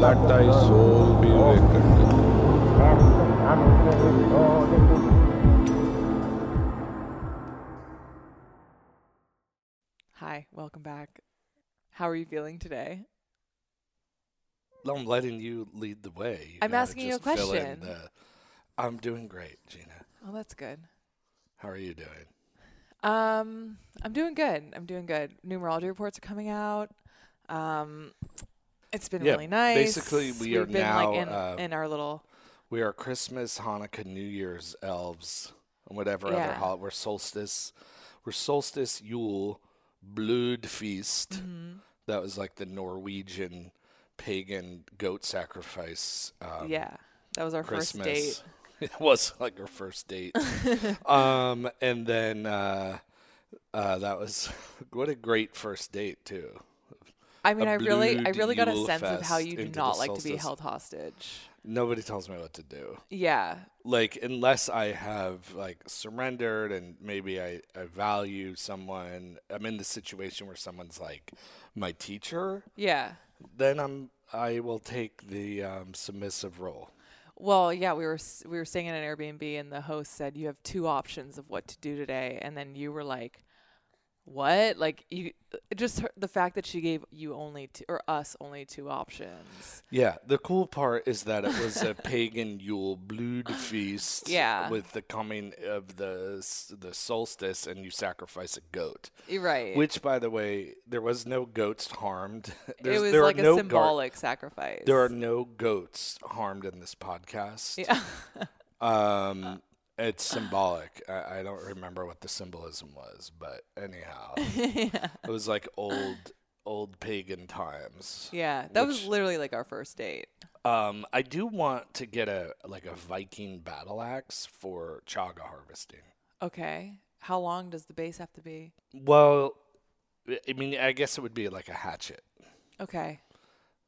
Let thy soul be reckoned. Hi, welcome back. How are you feeling today? I'm letting you lead the way. You I'm gotta asking you a just fill in question. the- I'm doing great, Jeana. Oh, that's good. How are you doing? Um, I'm doing good. I'm doing good. Numerology reports are coming out. Um, it's been Yeah, really nice. basically, we We've are been now, like in, uh, in our little We are Christmas, Hanukkah, New Year's elves, and whatever other holiday. We're solstice. We're solstice, Yule, Blood Feast. Mm-hmm. That was like the Norwegian pagan goat sacrifice. Um, yeah. That was our Christmas. first date. it was like our first date. um, and then uh, uh, that was what a great first date too. I mean, a I really, I really got a sense of how you do not like to be held hostage. Nobody tells me what to do. Yeah. Like unless I have like surrendered and maybe I, I value someone. I'm in the situation where someone's like my teacher. Yeah. Then I'm I will take the um, submissive role. Well, yeah, we were we were staying in an Airbnb, and the host said you have two options of what to do today, and then you were like, "What?" Like you just her- the fact that she gave you only two, or us only two options. Yeah, the cool part is that it was a pagan Yule blood feast. Yeah. With the coming of the the solstice, and you sacrifice a goat. Right. Which, by the way, there was no goats harmed. it was there like a no gar- symbolic sacrifice. there are no goats harmed in this podcast. yeah. Um, it's symbolic. I, I don't remember what the symbolism was, but anyhow, it was like old old pagan times. yeah, that was literally like our first date. Um, I do want to get a like a Viking battle axe for chaga harvesting. Okay. How long does the base have to be? Well, I mean, I guess it would be like a hatchet, Okay.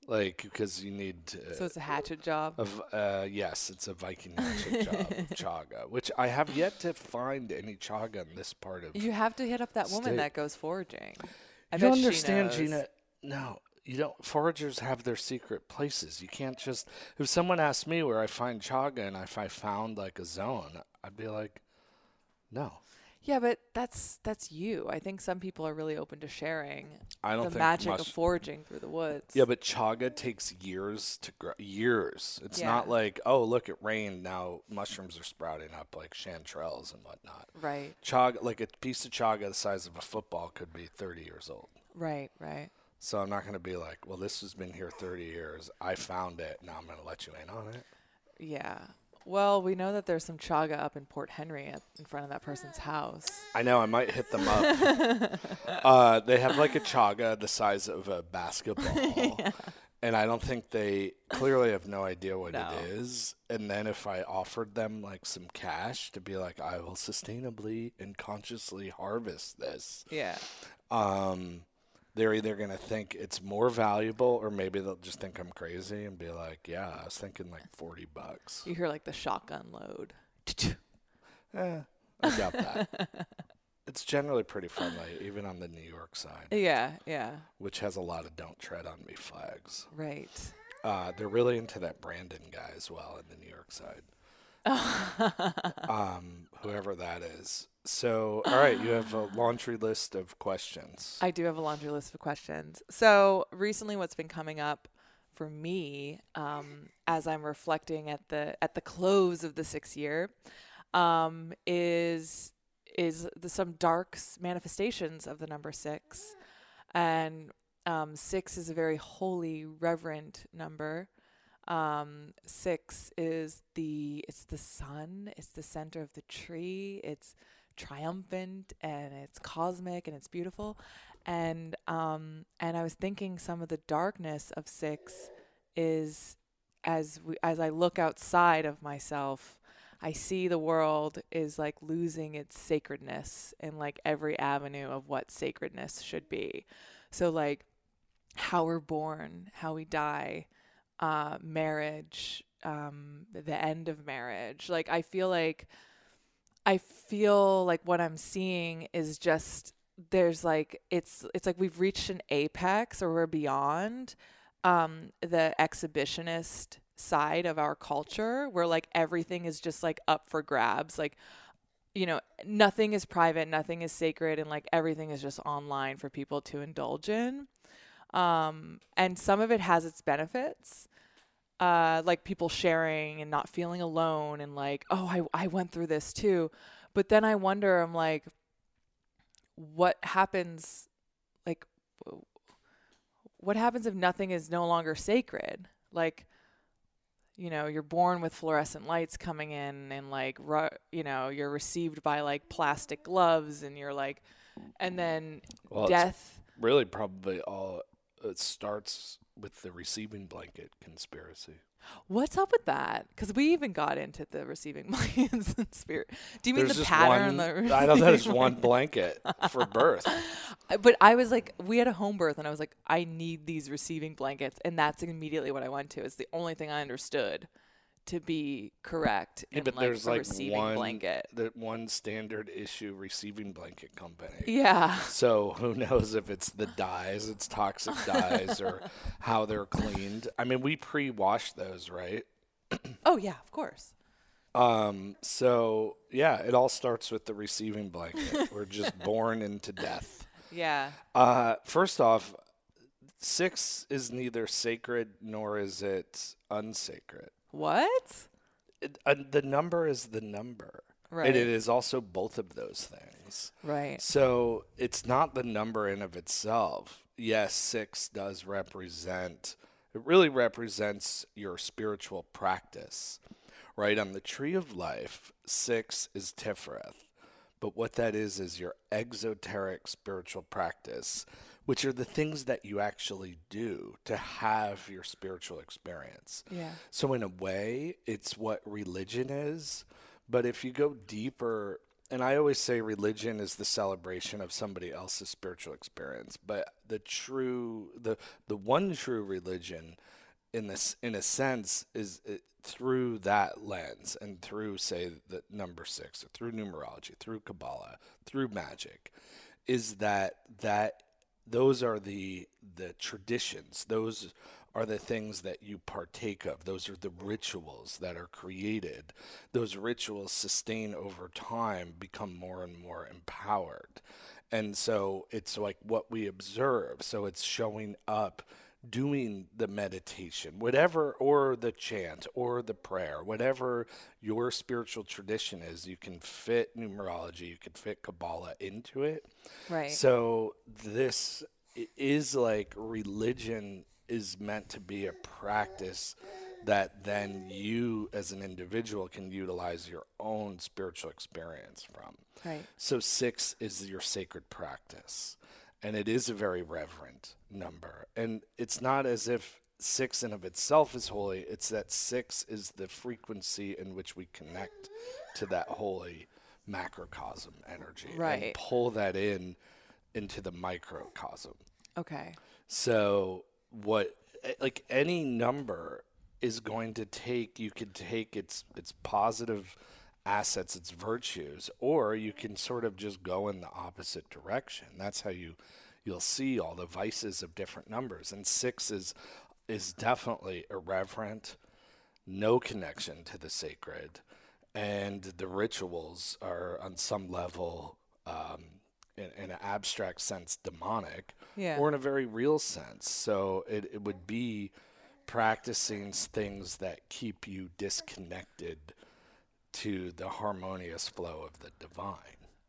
Like because you need. To, So it's a hatchet job. of uh, yes, it's a Viking hatchet job chaga, which I have yet to find any chaga in this part of. You have to hit up that woman that goes foraging. I you understand. Jeana? No, you don't. Foragers have their secret places. You can't just. If someone asked me where I find chaga and if I found like a zone, I'd be like, no. Yeah, but that's that's you. I think some people are really open to sharing I don't the think magic much- of foraging through the woods. Yeah, but chaga takes years to grow. Years. It's not like, oh, look, it rained. Now mushrooms are sprouting up like chanterelles and whatnot. right, Chaga, like a piece of chaga the size of a football, could be 30 years old. right, right. So I'm not going to be like, well, this has been here 30 years. I found it. Now I'm going to let you in on it. Yeah. Well, we know that there's some chaga up in Port Henry at, in front of that person's house. I know. I might hit them up. uh, they have like a chaga the size of a basketball. And I don't think they clearly have no idea what No. it is. And then if I offered them like some cash to be like, I will sustainably and consciously harvest this, Yeah. um, they're either going to think it's more valuable or maybe they'll just think I'm crazy and be like, yeah, I was thinking like 40 bucks. You hear like the shotgun load. Eh, I doubt that. it's generally pretty friendly, even on the New York side, Yeah, yeah. which has a lot of "Don't Tread on Me" flags. Right. Uh, they're really into that Brandon guy as well in the New York side. um, whoever that is. So, all right, you have a laundry list of questions. I do have a laundry list of questions. So recently, what's been coming up for me um, as I'm reflecting at the at the close of the sixth year um, is is the, some dark manifestations of the number six, and um, six is a very holy, reverent number. Um, six is the it's the sun. It's the center of the tree. It's triumphant and it's cosmic and it's beautiful. And um and I was thinking some of the darkness of 6 is as we, as I look outside of myself I see the world is like losing its sacredness in like every avenue of what sacredness should be. So like how we're born how we die uh marriage um the end of marriage. Like I feel like I feel like what I'm seeing is just there's like it's it's like we've reached an apex or we're beyond um the exhibitionist side of our culture where like everything is just like up for grabs. Like you know nothing is private nothing is sacred and like everything is just online for people to indulge in. Um and some of it has its benefits uh like people sharing and not feeling alone and like oh I I went through this too. But then I wonder I'm like what happens like what happens if nothing is no longer sacred? Like you know you're born with fluorescent lights coming in and like ru- you know you're received by like plastic gloves and you're like and then Well, death really probably all it starts with the receiving blanket conspiracy. what's up with that because we even got into the receiving blankets and spirit do you mean the pattern one. the I know receiving one blanket for birth. But I was like, we had a home birth, and I was like, I need these receiving blankets, and that's immediately what I went to. It's the only thing I understood to be correct Yeah, but like there's a like receiving one blanket. the one standard issue receiving blanket company. Yeah, So who knows if it's the dyes, it's toxic dyes, or how they're cleaned. I mean, we pre-wash those, right? Oh yeah, of course. Um, so yeah, it all starts with the receiving blanket. We're just born into death. Yeah. Uh, first off, six is neither sacred nor is it unsacred. What? It, uh, the number is the number. Right. And it is also both of those things. Right. So it's not the number in of itself. Yes, six does represent, it really represents your spiritual practice, right? On the tree of life, six is Tiferet. But what that is, is your exoteric spiritual practice, which are the things that you actually do to have your spiritual experience. Yeah. So, in a way, it's what religion is. But if you go deeper, and I always say religion is the celebration of somebody else's spiritual experience, but the true, the the one true religion, in this, in a sense, is it, through that lens and through, say, the number six, or through numerology, through Kabbalah, through magic, is that that those are the the traditions. Those are the things that you partake of. Those are the rituals that are created. Those rituals sustain over time become more and more empowered. And so it's like what we observe. So it's showing up doing the meditation whatever or the chant or the prayer whatever your spiritual tradition is you can fit numerology you can fit kabbalah into it Right. so this is like religion is meant to be a practice that then you as an individual can utilize your own spiritual experience from. right. So 6 is your sacred practice and it is a very reverent number. And it's not as if 6 in of itself is holy, it's that 6 is the frequency in which we connect to that holy macrocosm energy Right. and pull that in into the microcosm. Okay. So what like any number is going to take you can take its its positive assets, its virtues, or you can sort of just go in the opposite direction. That's how you you'll see all the vices of different numbers. And six is is definitely irreverent, no connection to the sacred, and the rituals are on some level um, in, in an abstract sense demonic Yeah. or in a very real sense. So it, it would be practicing things that keep you disconnected to the harmonious flow of the divine.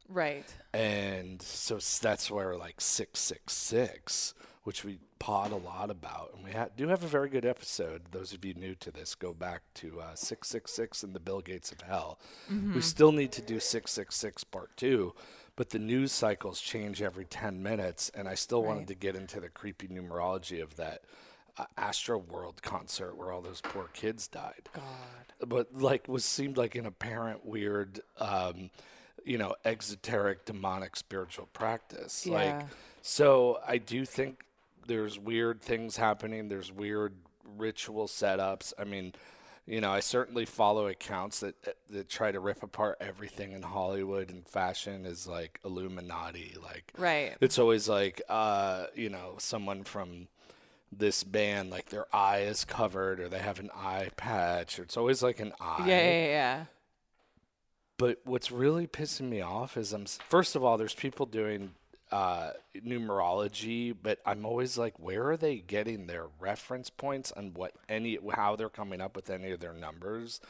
Right. And so that's where like 666, which we pod a lot about, and we ha- do have a very good episode. Those of you new to this, go back to uh, 666 and the Bill Gates of Hell. We still need to do 666 part two, but the news cycles change every 10 minutes, and I still wanted to get into the creepy numerology of that uh, Astro World concert where all those poor kids died God. but like was seemed like an apparent weird um you know exoteric demonic spiritual practice Yeah. like so i do think there's weird things happening there's weird ritual setups i mean You know, I certainly follow accounts that that try to rip apart everything in Hollywood and fashion is like Illuminati. Like, Right. it's always like, uh, you know, someone from this band, like their eye is covered or they have an eye patch, or it's always like an eye. Yeah, yeah, yeah. But what's really pissing me off is I'm first of all, there's people doing uh, numerology, but I'm always like, where are they getting their reference points on what any how they're coming up with any of their numbers?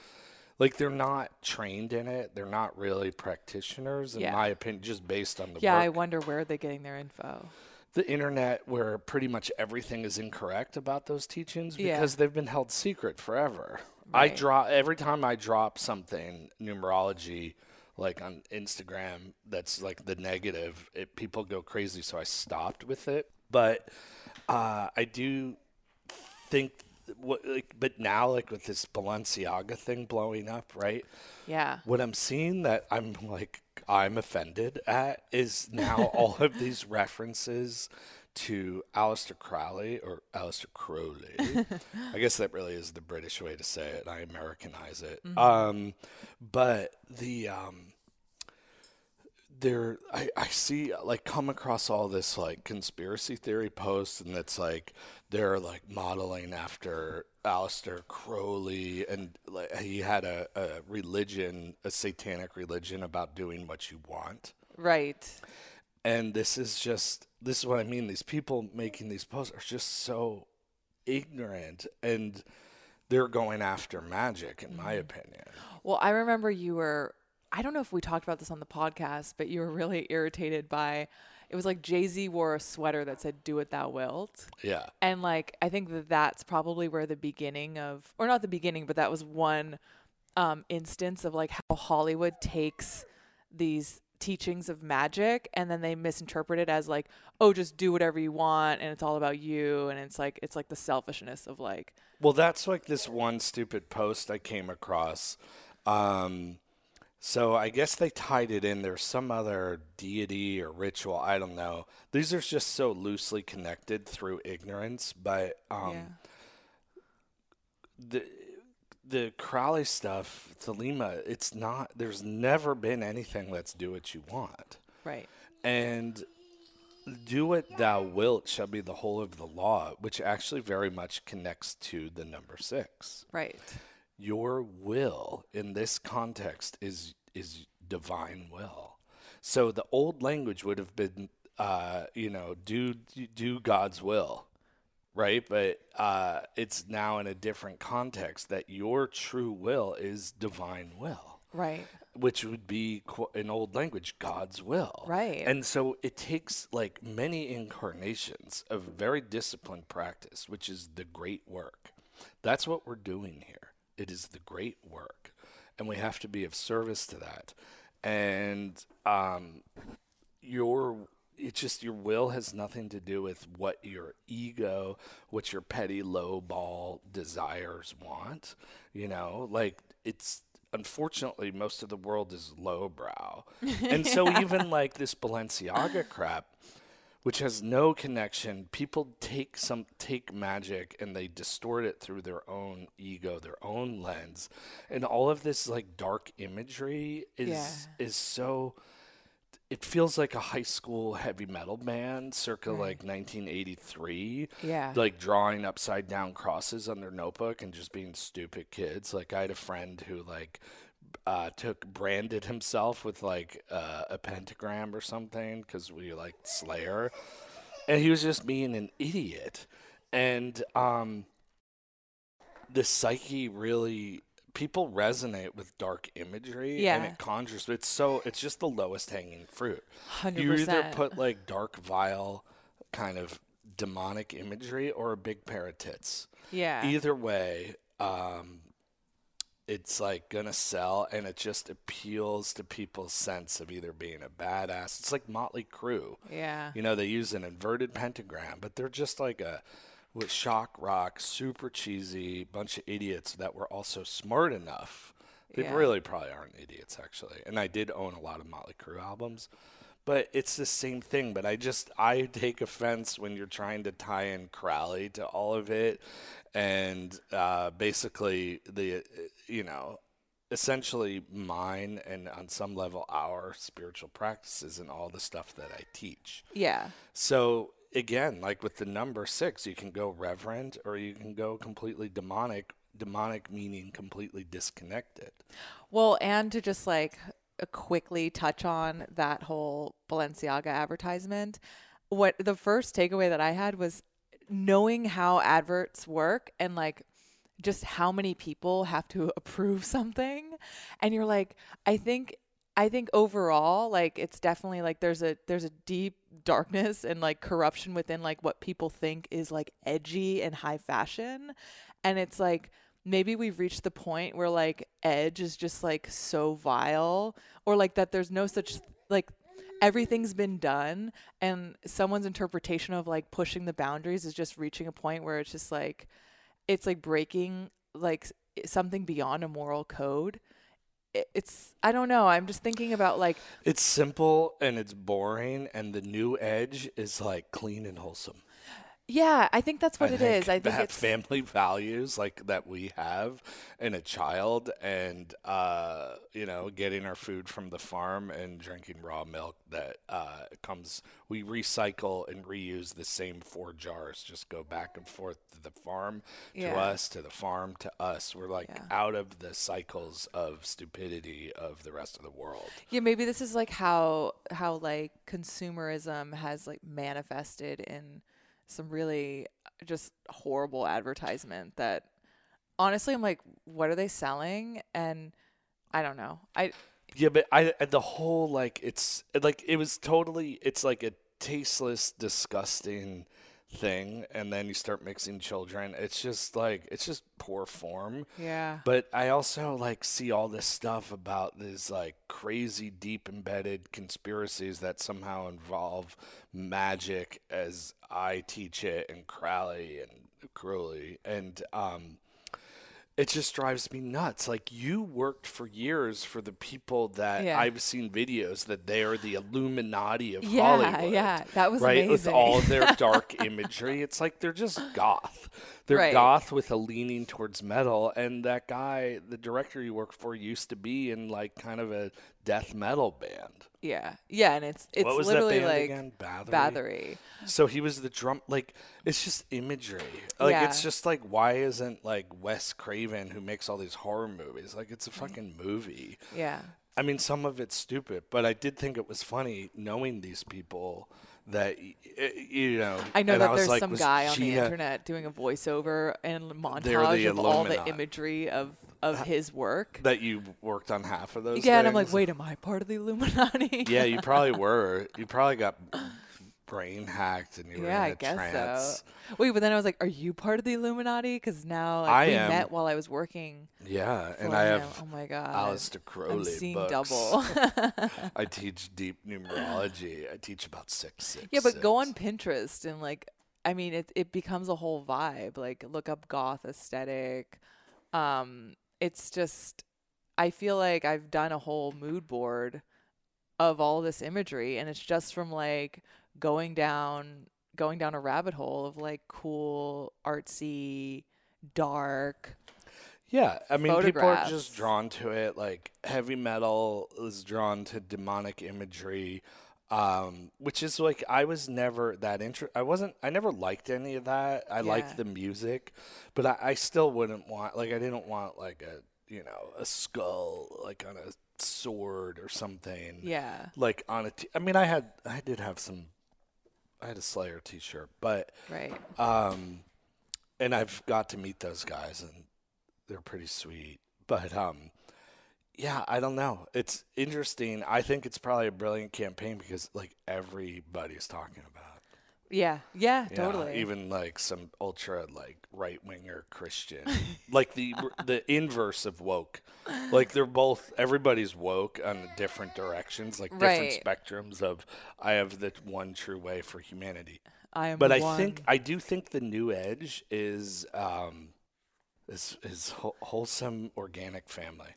Like they're not trained in it. They're not really practitioners, in Yeah. my opinion, just based on the Yeah, I wonder where they're getting their info. The internet where pretty much everything is incorrect about those teachings Yeah. because they've been held secret forever. I Right. drop every time I drop something numerology like on Instagram that's like the negative, it, people go crazy so I stopped with it. But uh, I do think what like but now like with this Balenciaga thing blowing up, right? Yeah. What I'm seeing that I'm like I'm offended at is now all of these references to Aleister Crowley or Aleister Crowley. I guess that really is the British way to say it. I Americanize it. Um, but the um, there I, I see like come across all this like conspiracy theory posts and it's like they're like modeling after Aleister Crowley and like he had a, a religion a satanic religion about doing what you want. Right. and this is just this is what I mean these people making these posts are just so ignorant and they're going after magic in my mm-hmm. opinion. Well, I remember you were, I don't know if we talked about this on the podcast, but you were really irritated by, it was like Jay Z wore a sweater that said, Do What Thou Wilt. yeah And like, I think that that's probably where the beginning of, or not the beginning, but that was one um, instance of like how Hollywood takes these teachings of magic and then they misinterpret it as like, oh, just do whatever you want and it's all about you. And it's like, it's like the selfishness of like, Well, that's like this one stupid post I came across. Um, so I guess they tied it in. There's some other deity or ritual. I don't know. These are just so loosely connected through ignorance. But um, yeah. the the Crowley stuff, Thelema, it's not. There's never been anything. Let's do what you want. Right. And do what thou wilt shall be the whole of the law, which actually very much connects to the number six. Right. Your will in this context is is divine will. So the old language would have been, uh, you know, do do God's will, right? But uh, it's now in a different context that your true will is divine will Right. which would be in old language God's will. Right. And so it takes like many incarnations of very disciplined practice, which is the great work. That's what we're doing here. It is the great work. And we have to be of service to that. And um, your it's just your will has nothing to do with what your ego, what your petty low ball desires want. You know, like it's unfortunately most of the world is lowbrow. And so even like this Balenciaga crap, which has no connection, people take some take magic and they distort it through their own ego, their own lens. And all of this like dark imagery is Yeah. is so it feels like a high school heavy metal band circa Right. like 1983 Yeah. like drawing upside down crosses on their notebook and just being stupid kids like i had a friend who like uh, took branded himself with like uh, a pentagram or something because we like slayer. And he was just being an idiot. And um the psyche really people resonate with dark imagery yeah. and it conjures it's so it's just the lowest hanging fruit. Hundred you either put like dark vile kind of demonic imagery or a big pair of tits. Yeah. either way um it's like gonna sell and it just appeals to people's sense of either being a badass it's like motley crue yeah. you know they use an inverted pentagram but they're just like a with shock rock super cheesy bunch of idiots that were also smart enough they Yeah. really probably aren't idiots actually and i did own a lot of motley crue albums But it's the same thing. But I just I take offense when you're trying to tie in Crowley to all of it, and uh, basically the you know essentially mine and on some level our spiritual practices and all the stuff that I teach. Yeah. So again, like with the number six, you can go reverent or you can go completely demonic. Demonic meaning completely disconnected. Well, and to just like uh, quickly touch on that whole Balenciaga advertisement, what the first takeaway that I had was knowing how adverts work and like just how many people have to approve something. And you're like i think i think overall like it's definitely like there's a there's a deep darkness and like corruption within like what people think is like edgy and high fashion. And it's like maybe we've reached the point where like edge is just like so vile or like that there's no such like everything's been done and someone's interpretation of like pushing the boundaries is just reaching a point where it's just like it's like breaking like something beyond a moral code. It's i don't know. I'm just thinking about like it's simple and it's boring and the new edge is like clean and wholesome yeah, I think that's what I it is. I think that it's family values like that we have in a child, and uh, you know, getting our food from the farm and drinking raw milk that uh, comes. We recycle and reuse the same four jars. Just go back and forth to the farm to Yeah. us, to the farm to us. We're like Yeah. out of the cycles of stupidity of the rest of the world. Yeah, maybe this is like how how like consumerism has like manifested in some really uh, just horrible advertisement that honestly I'm like what are they selling and I don't know. I Yeah, but I I- the whole like it's like it was totally it's like a tasteless, disgusting thing, and then you start mixing children. It's just like it's just poor form. yeah. But I also like see all this stuff about these like crazy deep embedded conspiracies that somehow involve magic as I teach it and Crowley and Crowley and um it just drives me nuts. Like you worked for years for the people that Yeah. I've seen videos that they are the Illuminati of Yeah, Hollywood. yeah, that was right with all their dark imagery. It's like they're just goth. They're Right. goth with a leaning towards metal. And that guy, the director you work for, used to be in like kind of a death metal band. Yeah. Yeah, and it's it's what was that literally band like again? Bathory. Bathory. So he was the drum. Like it's just imagery. Like it's just like why isn't like Wes Craven who makes all these horror movies? Like it's a mm-hmm. fucking movie. Yeah. I mean, some of it's stupid, but I did think it was funny knowing these people that y- eh, you know. I know that there's like, some guy on the internet doing a voiceover and the montage of all the imagery of of his work. that you worked on half of those. Yeah, and I'm like, wait, am I part of the Illuminati? Yeah, you probably were. You probably got brain hacked and you were yeah, in I a guess trance. so. Wait, but then I was like, are you part of the Illuminati? Because now like, I we am. met while I was working. Yeah, and I have oh my god, Aleister Crowley I'm seeing books. double. I teach deep numerology. I teach about six. six yeah, but go on Pinterest and like, I mean, it it becomes a whole vibe. Like, look up goth aesthetic. Um, it's just, I feel like I've done a whole mood board of all this imagery, and it's just from like going down going down a rabbit hole of like cool artsy dark Yeah, I mean, people are just drawn to it. Like heavy metal is drawn to demonic imagery, um, which is like I was never that inter. I wasn't. I never liked any of that. I Yeah. liked the music, but I, I still wouldn't want. Like I didn't want like a you know a skull like on a sword or something. yeah Like on a. T- I mean, I had. I did have some. I had a Slayer T-shirt, but right um, and I've got to meet those guys, and they're pretty sweet. But um, yeah, I don't know. It's interesting. I think it's probably a brilliant campaign because like everybody's talking about. It. yeah yeah Yeah, totally Even like some ultra like right winger Christian, like the the inverse of woke. Like they're both everybody's woke on different directions, like different Right. spectrums of I have the one true way for humanity. i am But I think I do think the new edge is um is is wholesome organic family.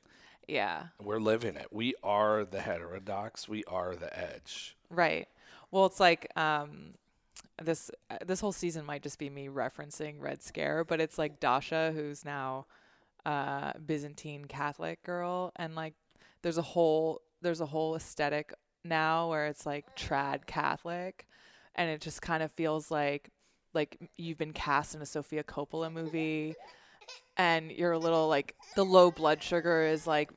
Yeah. We're living it. We are the heterodox. We are the edge. Right. Well, it's like um, this uh, this whole season might just be me referencing Red Scare, but it's like Dasha, who's now uh, Byzantine Catholic girl, and like there's a whole there's a whole aesthetic now where it's like trad Catholic, and it just kind of feels like like you've been cast in a Sofia Coppola movie, and you're a little like the low blood sugar is like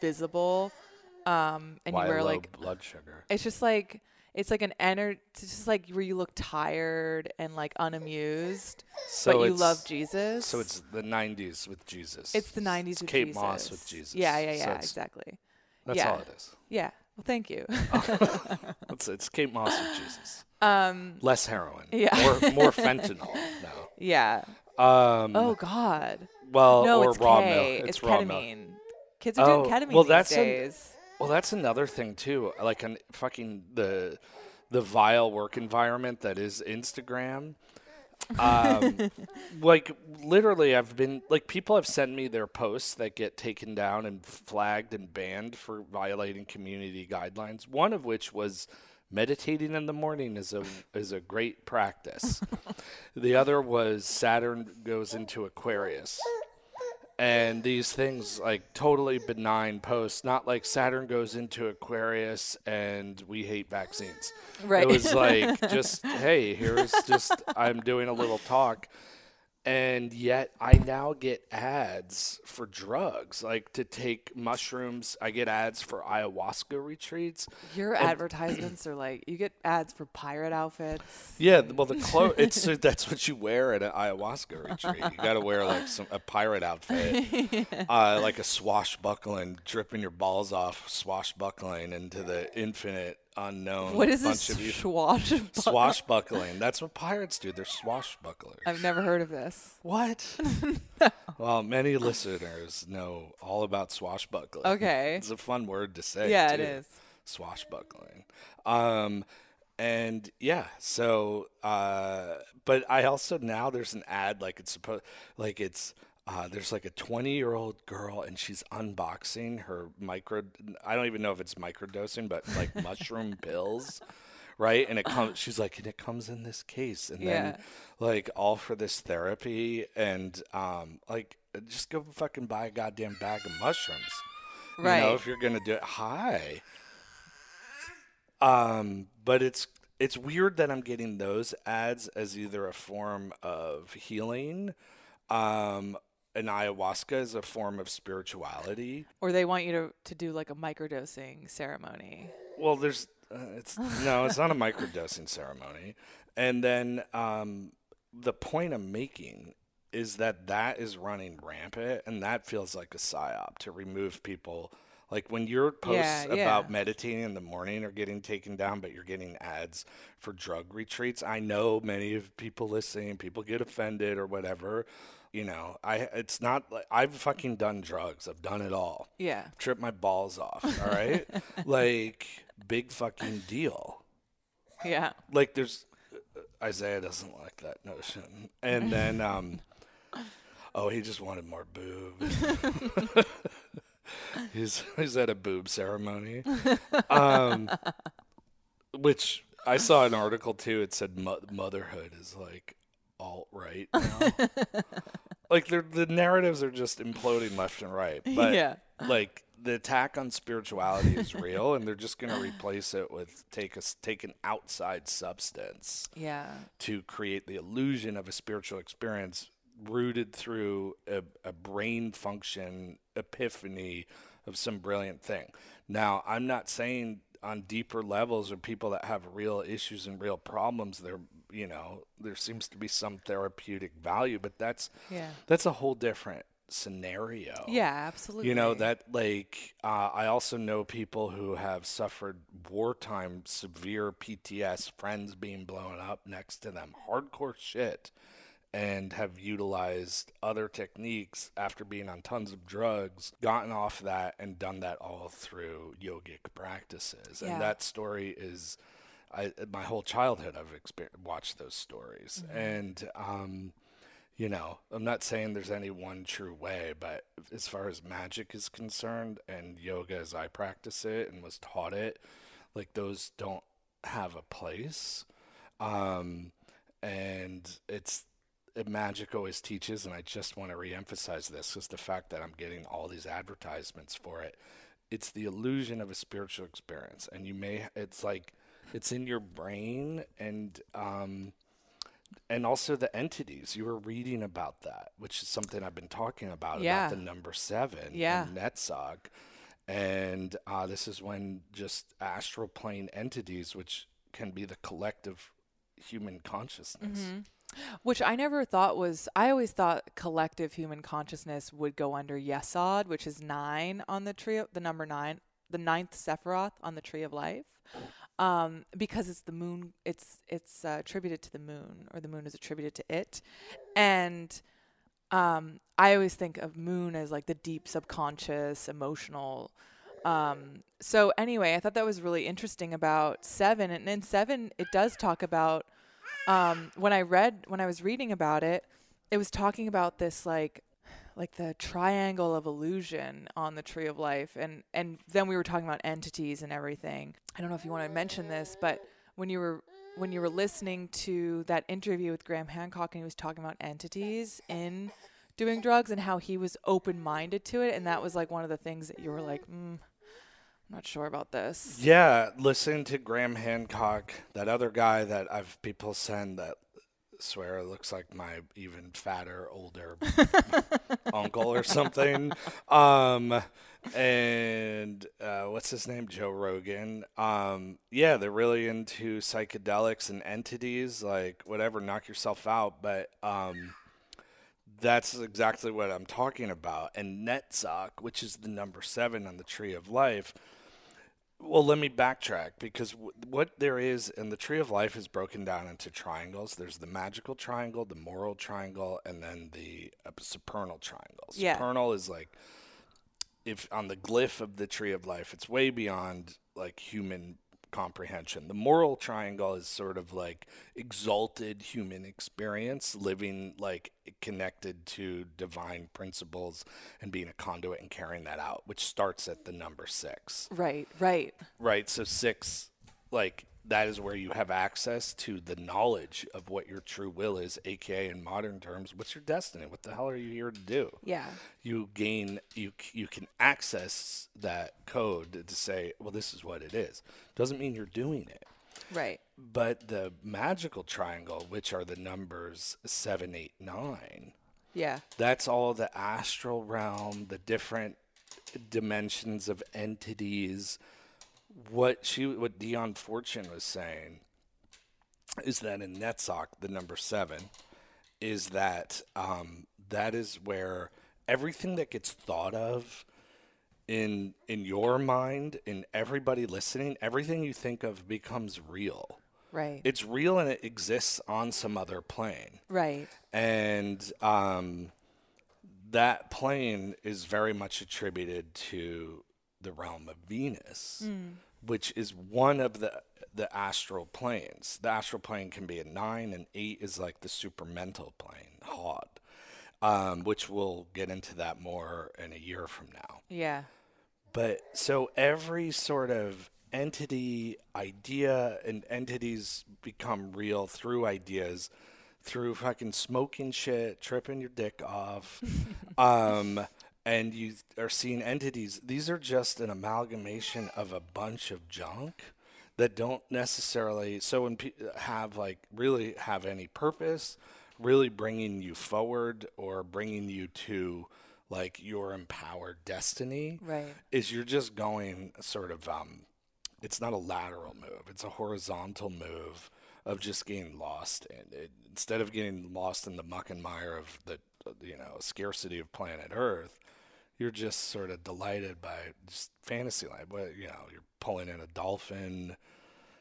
visible, um, and Why you wear low like blood sugar? it's just like it's like an energy it's just like where you look tired and like unamused So but you love jesus So it's the '90s with Jesus. it's the 90s It's with Kate jesus Moss with Jesus. yeah yeah yeah it's- exactly That's yeah. all it is. yeah well thank you It's, it's Kate Moss with Jesus. um Less heroin. Yeah. More, more fentanyl. yeah No. Um, oh god well, no or it's raw K. milk. it's, raw milk. ketamine kids are doing Oh, ketamine well, these that's an- days Well, that's another thing too. Like an fucking the the vile work environment that is Instagram. Um, like literally, I've been like people have sent me their posts that get taken down and flagged and banned for violating community guidelines. One of which was meditating in the morning is a is a great practice. the other was Saturn goes into Aquarius and these things like totally benign posts not like saturn goes into aquarius and we hate vaccines Right. it was like just hey here's just i'm doing a little talk and yet i now get ads for drugs like to take mushrooms. I get ads for ayahuasca retreats. Your advertisements are like you get ads for pirate outfits. Yeah, well, the clothes, it's uh, that's what you wear at an ayahuasca retreat. You got to wear like some a pirate outfit, uh, like a swashbuckling, dripping your balls off, swashbuckling into the infinite unknown. what is bunch this of you- swash swashbuckling? That's what pirates do. They're swashbucklers. i've never heard of this what? well, many listeners know all about swashbuckling. Okay. it's a fun word to say. yeah it too is swashbuckling. Um, and yeah, so uh, but I also now there's an ad like it's supposed like it's uh, there's like a 20 year old girl and she's unboxing her micro. I don't even know if it's microdosing, but like mushroom pills. Right, and it comes. She's like, and it comes in this case, and Yeah. then like all for this therapy, and um, like just go fucking buy a goddamn bag of mushrooms. You know, if you're gonna do it, hi. Um, but it's it's weird that I'm getting those ads as either a form of healing, um, and ayahuasca is a form of spirituality. or they want you to, to do like a microdosing ceremony Well, there's uh, it's no, it's not a microdosing ceremony, and then um, the point I'm making is that that is running rampant, and that feels like a psyop to remove people. Like when your posts Yeah, yeah. about meditating in the morning are getting taken down, but you're getting ads for drug retreats. I know many of people listening, people get offended or whatever. You know, I it's not like I've fucking done drugs. I've done it all yeah trip my balls off. All right, like big fucking deal. yeah Like there's Isaiah doesn't like that notion, and then um, oh, he just wanted more boob. he's he's at a boob ceremony, um, which I saw an article too. It said mo- motherhood is like alt right now. like the narratives are just imploding left and right. But Yeah. like the attack on spirituality is real, and they're just going to replace it with take a take an outside substance yeah to create the illusion of a spiritual experience rooted through a, a brain function epiphany of some brilliant thing. Now, I'm not saying on deeper levels or people that have real issues and real problems there you know there seems to be some therapeutic value but that's Yeah. that's a whole different scenario Yeah, absolutely. you know that like uh, I also know people who have suffered wartime severe PTS, friends being blown up next to them, hardcore shit, and have utilized other techniques after being on tons of drugs, gotten off that, and done that all through yogic practices. Yeah. And that story is. I, my whole childhood, I've exper- watched those stories, and um, you know, I'm not saying there's any one true way, but as far as magic is concerned and yoga as I practice it and was taught it, like those don't have a place. Um, and it's it, magic always teaches, and I just want to reemphasize this is the fact that I'm getting all these advertisements for it. It's the illusion of a spiritual experience, and you may it's like it's in your brain and um, and also the entities. You were reading about that, which is something I've been talking about Yeah. about the number seven Yeah. in Netzach. And uh, this is when just astral plane entities, which can be the collective human consciousness. Which I never thought was. I always thought collective human consciousness would go under Yesod, which is nine on the tree, of, the number nine, the ninth Sephiroth on the tree of life, um, because it's the moon. It's it's uh, attributed to the moon, or the moon is attributed to it, and um, I always think of moon as like the deep subconscious, emotional. Um, so anyway, I thought that was really interesting about seven, and in seven it does talk about um, when I read when I was reading about it, it was talking about this like like the triangle of illusion on the tree of life and and then we were talking about entities and everything. I don't know if you want to mention this, but when you were when you were listening to that interview with Graham Hancock and he was talking about entities in doing drugs and how he was open-minded to it and that was like one of the things that you were like, mm, I'm not sure about this. Yeah, listen to Graham Hancock, that other guy that I've people send that swear it looks like my even fatter, older uncle or something. Um, and uh, what's his name? Joe Rogan. Um, yeah, they're really into psychedelics and entities, like whatever, knock yourself out. But um, that's exactly what I'm talking about. And Netzach, which is the number seven on the Tree of Life. Well, let me backtrack because w- what there is in the Tree of Life is broken down into triangles. There's the magical triangle, the moral triangle, and then the uh, supernal triangle. Yeah. Supernal is like if on the glyph of the Tree of Life, it's way beyond like human comprehension. The moral triangle is sort of like exalted human experience, living like connected to divine principles and being a conduit and carrying that out, which starts at the number six Right, right. right? So six, like that is where you have access to the knowledge of what your true will is, aka in modern terms, what's your destiny? What the hell are you here to do? Yeah. You gain, you you can access that code to say, well, this is what it is. Doesn't mean you're doing it. Right. But the magical triangle, which are the numbers seven, eight, nine, Yeah. that's all the astral realm, the different dimensions of entities. What she, what Dion Fortune was saying, is that in Netzach, the number seven, is that um, that is where everything that gets thought of in in your mind, in everybody listening, everything you think of becomes real. Right. It's real and it exists on some other plane right. and um, that plane is very much attributed to the realm of Venus, which is one of the the astral planes. The astral plane can be a nine, and eight is like the supramental plane, Hod, um, which we'll get into that more in a year from now. Yeah. But so every sort of entity, idea, and entities become real through ideas, through fucking smoking shit, tripping your dick off. um, and you are seeing entities. These are just an amalgamation of a bunch of junk that don't necessarily so have like really have any purpose really bringing you forward or bringing you to like your empowered destiny Right. is you're just going sort of um it's not a lateral move it's a horizontal move of just getting lost and it, instead of getting lost in the muck and mire of the you know scarcity of planet earth you're just sort of delighted by just fantasy land what you know you're pulling in a dolphin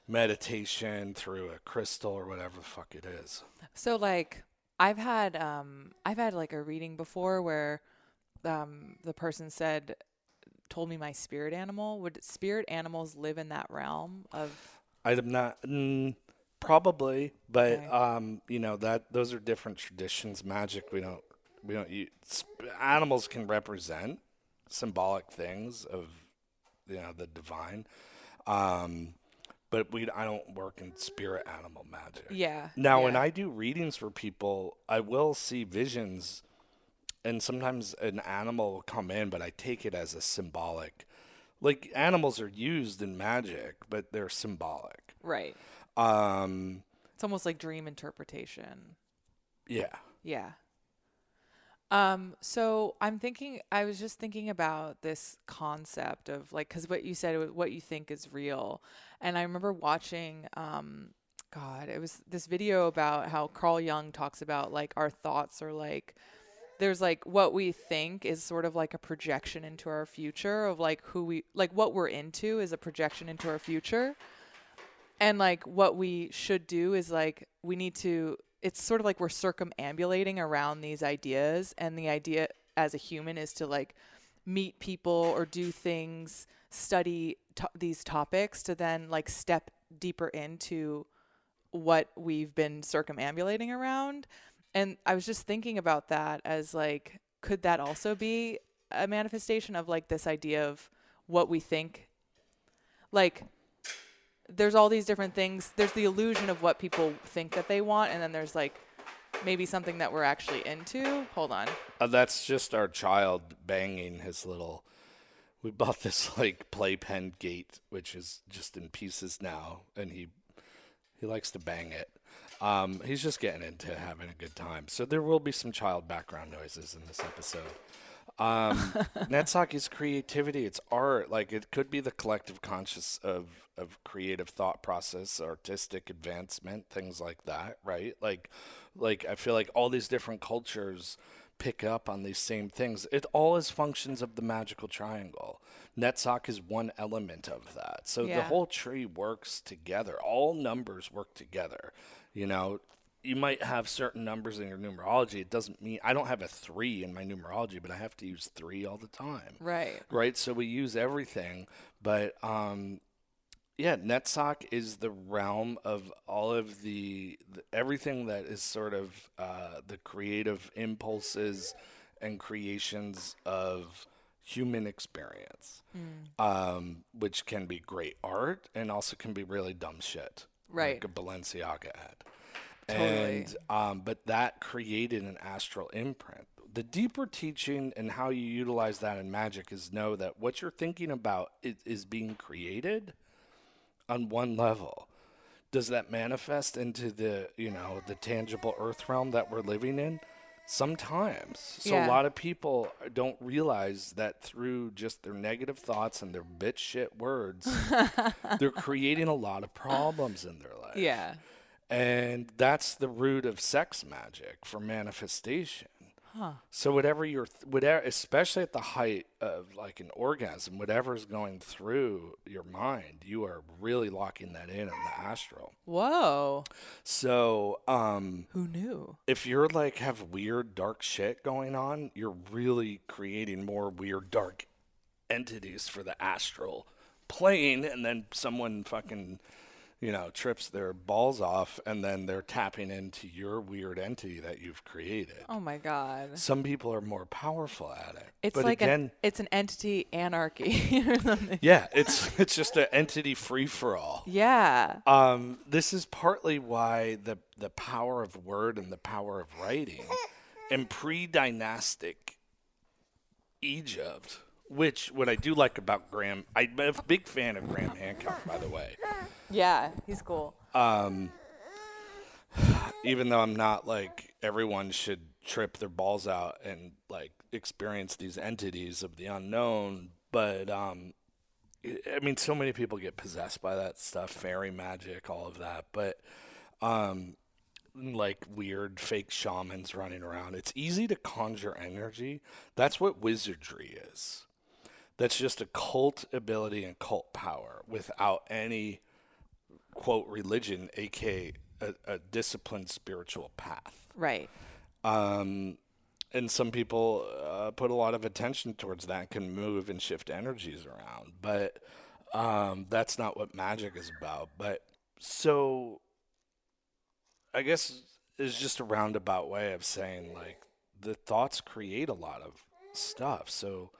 meditation through a crystal or whatever the fuck it is So like I've had um I've had like a reading before where um the person said told me my spirit animal would spirit animals live in that realm of I'm not. Mm, Probably, but Okay. um, you know that those are different traditions. Magic, we don't we don't use. Animals can represent symbolic things of you know the divine, um, but we I don't work in spirit animal magic. Yeah. Now, when. I do readings for people, I will see visions, and sometimes an animal will come in, but I take it as a symbolic. Like animals are used in magic, but they're symbolic. Right. Um, It's almost like dream interpretation. yeah. Yeah. Um, so I'm thinking, I was just thinking about this concept of like, cause what you said, what you think is real. And I remember watching, um, God, it was this video about how Carl Jung talks about like our thoughts are like, there's like what we think is sort of like a projection into our future of like who we, like what we're into is a projection into our future and like what we should do is like we need to it's sort of like we're circumambulating around these ideas and the idea as a human is to like meet people or do things study to- these topics to then like step deeper into what we've been circumambulating around. And i was just thinking about that as like could that also be a manifestation of like this idea of what we think? Like there's all these different things. There's the illusion of what people think that they want, and then there's like maybe something that we're actually into. Hold on. Uh, that's just our child banging his little. We bought this like playpen gate, which is just in pieces now, and he he likes to bang it. Um, he's just getting into having a good time. So there will be some child background noises in this episode. Um, is creativity. It's art. Like it could be the collective conscious of of creative thought process, artistic advancement, things like that. Right? Like, like I feel like all these different cultures pick up on these same things. It all is functions of the magical triangle. Netzach is one element of that. So the whole tree works together. All numbers work together. You know, you might have certain numbers in your numerology. It doesn't mean I don't have a three in my numerology, but I have to use three all the time. Right. Right. So we use everything. But um yeah, Netzach is the realm of all of the, the everything that is sort of uh, the creative impulses and creations of human experience, um, which can be great art and also can be really dumb shit, Right. Like a Balenciaga ad. Totally. And um, but that created an astral imprint. The deeper teaching and how you utilize that in magic is know that what you're thinking about is, is being created on one level. Does that manifest into the you know the tangible earth realm that we're living in? Sometimes. So Yeah. a lot of people don't realize that through just their negative thoughts and their bitch shit words, they're creating a lot of problems in their life. Yeah. And that's the root of sex magic for manifestation. So whatever you're, whatever, especially at the height of like an orgasm, whatever's going through your mind, you are really locking that in in the astral. Whoa. So, um, Who knew? if you're like have weird dark shit going on, you're really creating more weird dark entities for the astral plane, and then someone fucking, you know, trips their balls off, and then they're tapping into your weird entity that you've created. Oh my god. Some people are more powerful at it. It's but like again, an it's an entity anarchy or something. yeah, it's it's just an entity free for all. Yeah. Um, this is partly why the the power of word and the power of writing in pre-dynastic Egypt, which what I do like about Graham, I'm a big fan of Graham Hancock, by the way. Yeah. He's cool. Even though I'm not like everyone should trip their balls out and like experience these entities of the unknown, but um, I I mean, so many people get possessed by that stuff, fairy magic, all of that. But um, like weird fake shamans running around. It's easy to conjure energy. That's what wizardry is. That's just a cult ability and cult power without any quote religion, aka a, a disciplined spiritual path. Right. Um, and some people uh, put a lot of attention towards that can move and shift energies around. But um, that's not what magic is about. But so I guess is just a roundabout way of saying like the thoughts create a lot of stuff. So,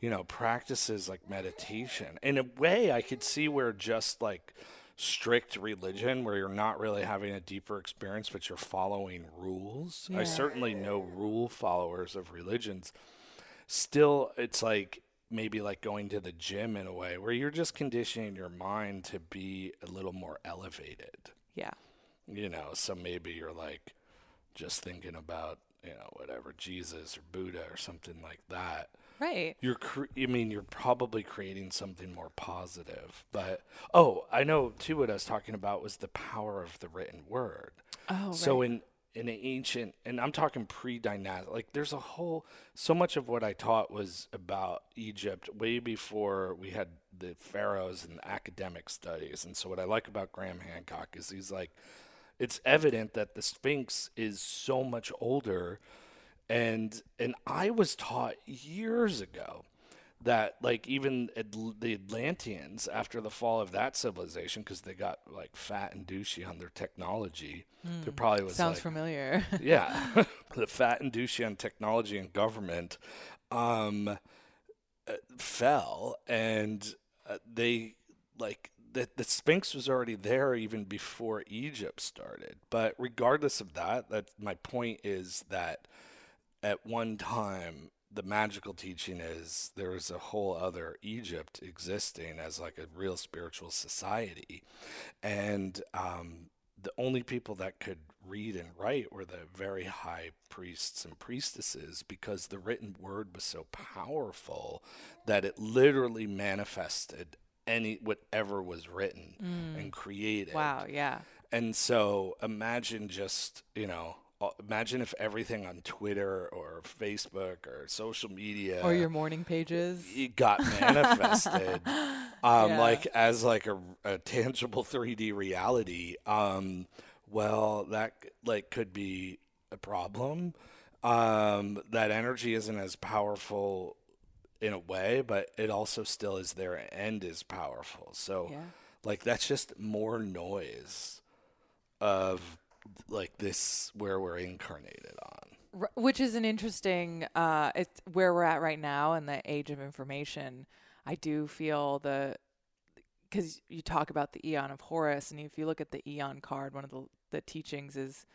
you know, practices like meditation. In a way, I could see where just like strict religion, where you're not really having a deeper experience, but you're following rules. Yeah. I certainly know rule followers of religions. Still, it's like maybe like going to the gym in a way where you're just conditioning your mind to be a little more elevated Yeah. you know so maybe you're like just thinking about you know whatever jesus or buddha or something like that Right. you're cre- i mean you're probably creating something more positive but oh i know too what i was talking about was the power of the written word Oh, so right. in in an ancient and i'm talking pre-dynastic like there's a whole so much of what i taught was about egypt way before we had the pharaohs and academic studies and so what i like about graham hancock is he's like it's evident that the sphinx is so much older and and i was taught years ago that like even the Atlanteans after the fall of that civilization because they got like fat and douchey on their technology there probably was. Sounds like familiar. yeah the fat and douchey on technology and government um uh, fell and uh, they like the, the sphinx was already there even before egypt started but regardless of that that my point is that at one time the magical teaching is there was a whole other egypt existing as like a real spiritual society and um, the only people that could read and write were the very high priests and priestesses because the written word was so powerful that it literally manifested any whatever was written and created wow. Yeah. and so imagine just, you know, imagine if everything on Twitter or Facebook or social media Or your morning pages. it got manifested um, Yeah. like as like a, a tangible 3D reality. Um, well, that like could be a problem. Um, that energy isn't as powerful in a way, but it also still is there and is powerful. So Yeah. like that's just more noise of like this where we're incarnated on. Which is an interesting uh it's where we're at right now in the age of information. I do feel the because you talk about the eon of horus and if you look at the eon card one of the, the teachings is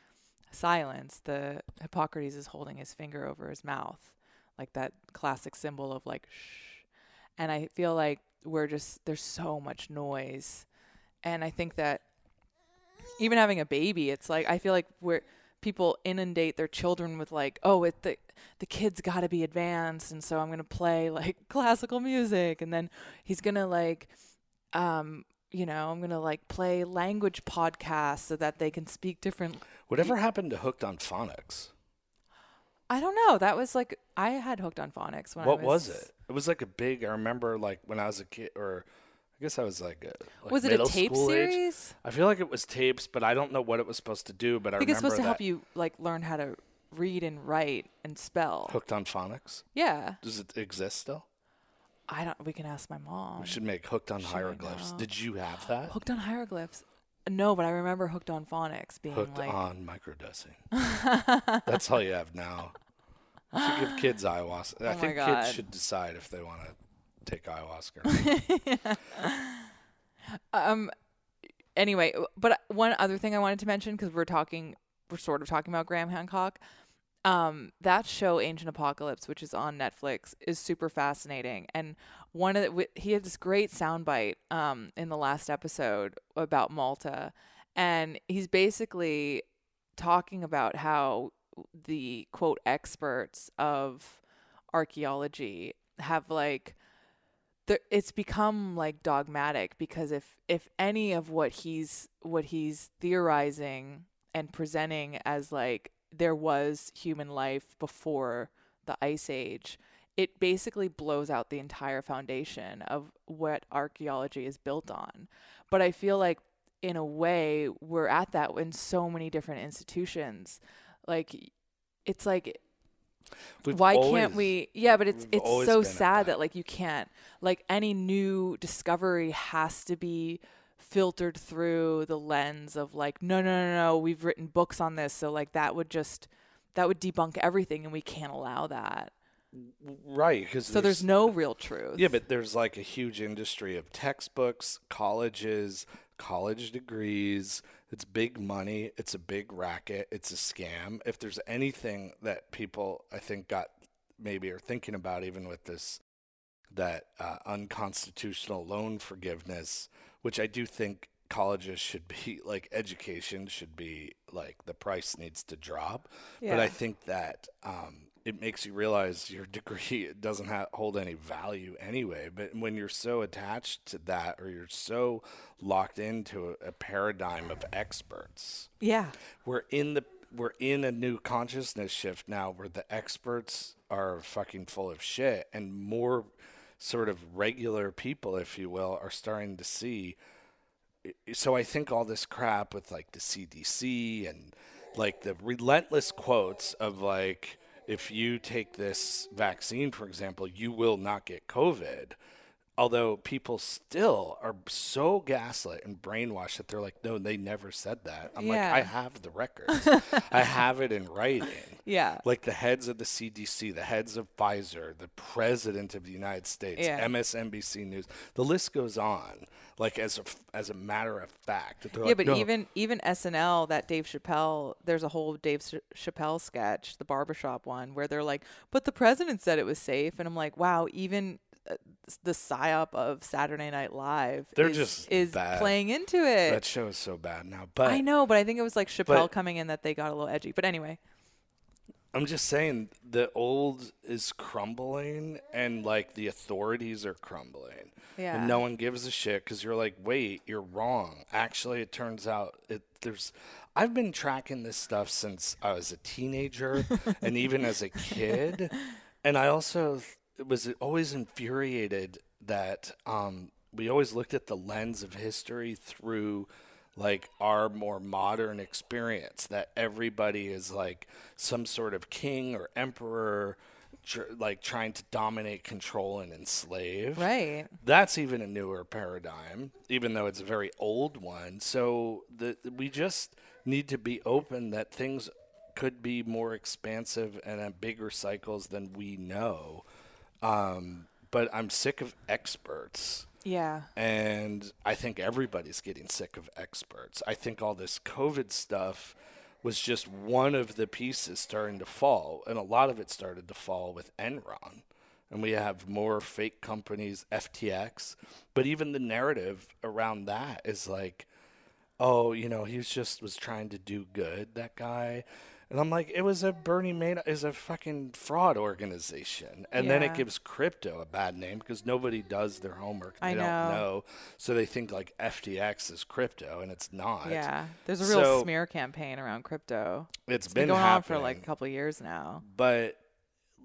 silence. The harpocrates is holding his finger over his mouth like that classic symbol of like shh. And i feel like we're just there's so much noise. And i think that even having a baby, it's like I feel like we're people inundate their children with like, oh, it the the kid's got to be advanced, and so I'm gonna play like classical music, and then he's gonna like, um, you know, I'm gonna like play language podcasts so that they can speak different. Whatever happened to Hooked on Phonics? I don't know. That was like I had hooked on phonics when What I was it? It was like a big. I remember like when I was a kid, or guess I was like, a, like was it a tape school age. series? I feel like it was tapes, but I don't know what it was supposed to do. But I, remember. I think it's supposed to help you like learn how to read and write and spell. Hooked on Phonics. Yeah, Does it exist still? I don't. We can ask my mom. We should make Hooked on Should hieroglyphs. Did you have that? Hooked on hieroglyphs. No, but I remember hooked on phonics being Hooked like on microdosing. That's all you have now. You should give kids ayahuasca. Oh I Oh my think God. kids should decide if they want to take ayahuasca. Um anyway, but one other thing I wanted to mention cuz we're talking we're sort of talking about Graham Hancock. Um that show Ancient Apocalypse which is on Netflix is super fascinating and one of the, he had this great soundbite um in the last episode about Malta and he's basically talking about how the quote experts of archaeology have like there, it's become like dogmatic because if if any of what he's what he's theorizing and presenting as like there was human life before the ice age it basically blows out the entire foundation of what archaeology is built on. But i feel like in a way we're at that in so many different institutions. Like it's like We've why always- can't we? Yeah but it's it's so sad that. that like you can't like any new discovery has to be filtered through the lens of like no no no no we've written books on this so like that would just that would debunk everything and we can't allow that. Right because so there's no real truth. Yeah but there's like a huge industry of textbooks colleges college degrees it's big money it's a big racket it's a scam if there's anything that people i think got maybe are thinking about even with this that uh, unconstitutional loan forgiveness which i do think colleges should be like education should be like the price needs to drop yeah. but i think that um, it makes you realize your degree doesn't have, hold any value anyway. But when you're so attached to that, or you're so locked into a, a paradigm of experts, yeah, we're in the we're in a new consciousness shift now where the experts are fucking full of shit and more sort of regular people if you will are starting to see so i think all this crap with like the cdc and like the relentless quotes of like if you take this vaccine, for example, you will not get COVID. Although people still are so gaslit and brainwashed that they're like, no, they never said that. I'm Yeah. like, I have the records. I have it in writing. yeah, Like the heads of the CDC, the heads of Pfizer, the president of the United States, Yeah. MSNBC News. The list goes on. Like as a f- as a matter of fact. Yeah. like, But "No." even even SNL, that Dave Chappelle, there's a whole Dave Chappelle sketch, the barbershop one, where they're like, "But the president said it was safe," and I'm like, "Wow, even." Uh, the psyop of Saturday Night Live They're is, just is bad. playing into it. that show is so bad now. But I know, but I think it was like Chappelle coming in that they got a little edgy. But anyway, I'm just saying the old is crumbling and like the authorities are crumbling. Yeah. And no one gives a shit because you're like, wait, you're wrong. Actually, it turns out it there's. I've been tracking this stuff since I was a teenager and even as a kid, and I also was always infuriated that um, we always looked at the lens of history through like our more modern experience that everybody is like some sort of king or emperor tr- like trying to dominate control and enslave. Right? that's even a newer paradigm even though it's a very old one. So the we just need to be open that things could be more expansive and at bigger cycles than we know um, but i'm sick of experts Yeah, and I think everybody's getting sick of experts. I think all this COVID stuff was just one of the pieces starting to fall, and a lot of it started to fall with Enron. And we have more fake companies, FTX, but even the narrative around that is like, oh, you know, he was just was trying to do good, that guy. And I'm like, it was a Bernie Madoff is a fucking fraud organization, and then it gives crypto a bad name because nobody does their homework. They I don't know. know, so they think like FTX is crypto, and it's not. yeah. There's a real So- smear campaign around crypto. it's It's been, been, going on for like a couple of years now. but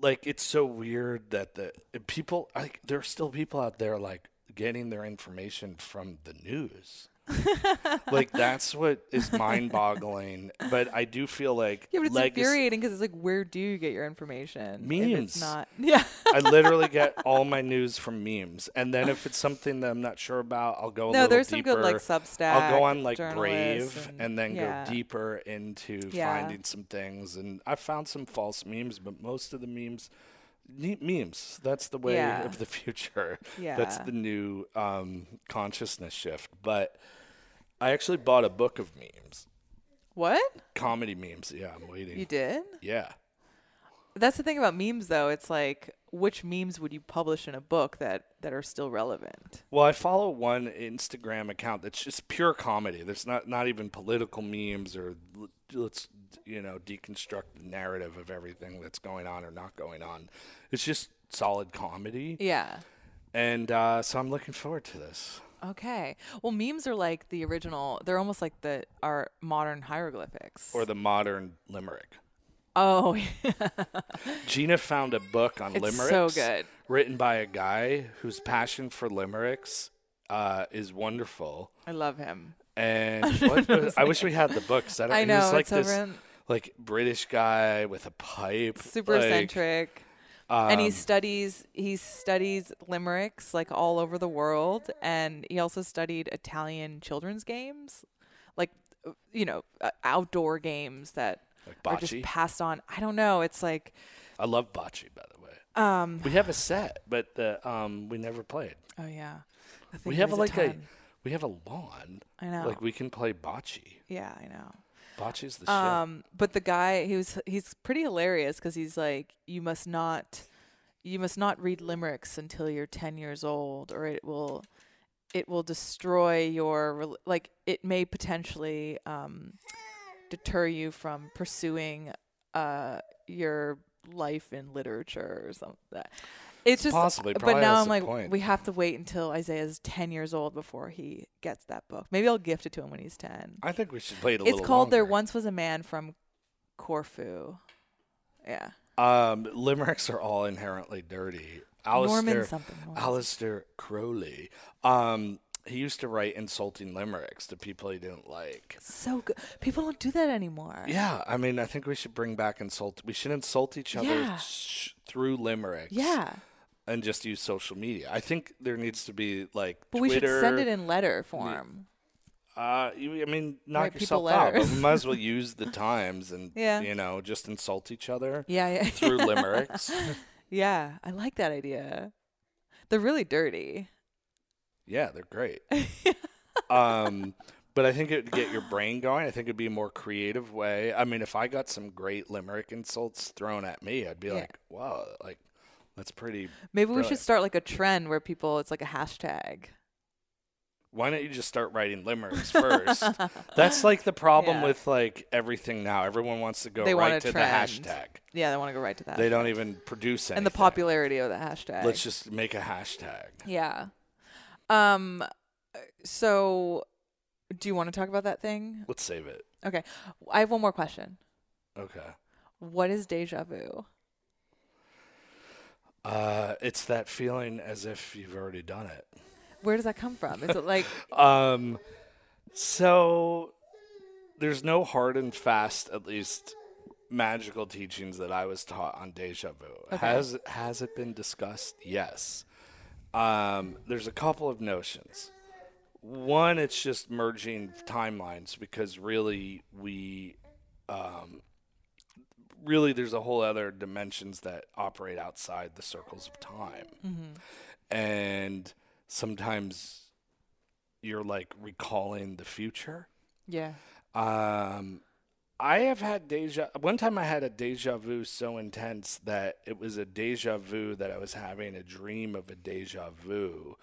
like it's so weird that the people like there are still people out there like getting their information from the news. like that's what is mind-boggling. But I do feel like Yeah, but it's legacy- infuriating because it's like, where do you get your information? Memes. it's not. Yeah. I literally get all my news from memes, and then if it's something that I'm not sure about, I'll go a no, little there's some good like Substack. I'll go on like Brave and, then yeah. go deeper into Yeah. finding some things. And I found some false memes, but most of the memes, ne- memes. That's the way Yeah. of the future. Yeah. That's the new um, consciousness shift. But I actually bought a book of memes, What? comedy memes. Yeah, I'm waiting. You did? yeah. That's the thing about memes, though. It's like, which memes would you publish in a book that that are still relevant? Well, I follow one Instagram account that's just pure comedy. There's not not even political memes or let's you know deconstruct the narrative of everything that's going on or not going on. It's just solid comedy, Yeah. and uh, so I'm looking forward to this. Okay. Well, memes are like the original. They're almost like the our modern hieroglyphics. Or the modern limerick. oh, Jeana found a book on It's limericks, so good. written by a guy whose passion for limericks uh, is wonderful. I love him. And was, I wish we had the books. I, don't, I know was like it's this in like British guy with a pipe, super like, eccentric. And he Um, studies he studies limericks like all over the world and he also studied italian children's games like uh, you know uh, outdoor games that like are just passed on i don't know it's like I love bocce, by the way. um We have a set, but the, um, we never played. oh yeah We have there's like a, ton. we have a lawn. i know Like we can play bocce. yeah i know Bocce's the. Um, but the guy, he was he's pretty hilarious because he's like, you must not, you must not read limericks until you're ten years old, or it will, it will destroy your like. It may potentially um, deter you from pursuing uh your life in literature or something. It's just, Possibly, but now I'm like, point. we have to wait until Isaiah's ten years old before he gets that book. Maybe I'll gift it to him when he's ten. I think we should play it a It's little called There. Once Was a Man from Corfu. Yeah. Um, limericks are all inherently dirty. Norman Alistair, something. Norman Alistair Crowley. Um, he used to write insulting limericks to people he didn't like. So good. People don't do that anymore. Yeah, I mean, I think we should bring back insult. We should insult each other Yeah. sh- through limericks. Yeah. And just use social media. I think there needs to be like But we should send it in letter form. Uh, you, I mean, knock Write yourself out. But we might as well use the times and Yeah. you know just insult each other Yeah, yeah. through limericks. yeah, I like that idea. They're really dirty. Yeah, they're great. um, but I think it would get your brain going. I think it'd be a more creative way. I mean, if I got some great limerick insults thrown at me, I'd be Yeah. like, "Wow, like that's pretty." Maybe we should start like a trend where people it's like a hashtag. Why don't you just start writing limericks first? That's like the problem Yeah. with like everything now. Everyone wants to go They right to trend. the hashtag. Yeah, they want to go right to that. They don't even produce anything. and the popularity of the hashtag. Let's just make a hashtag. Yeah. Um so do you want to talk about that thing? Let's save it. Okay. I have one more question. Okay. What is deja vu? Uh, it's that feeling as if you've already done it. Where does that come from? Is it like Um, so there's no hard and fast, at least magical teachings that I was taught on deja vu. Okay. Has has it been discussed? Yes. Um, there's a couple of notions. One, it's just merging timelines because really we, um, really there's a whole other dimensions that operate outside the circles of time Mm-hmm. and sometimes you're like recalling the future. Yeah. Um, I have had deja. One time I had a deja vu so intense that it was a deja vu that I was having a dream of a deja vu.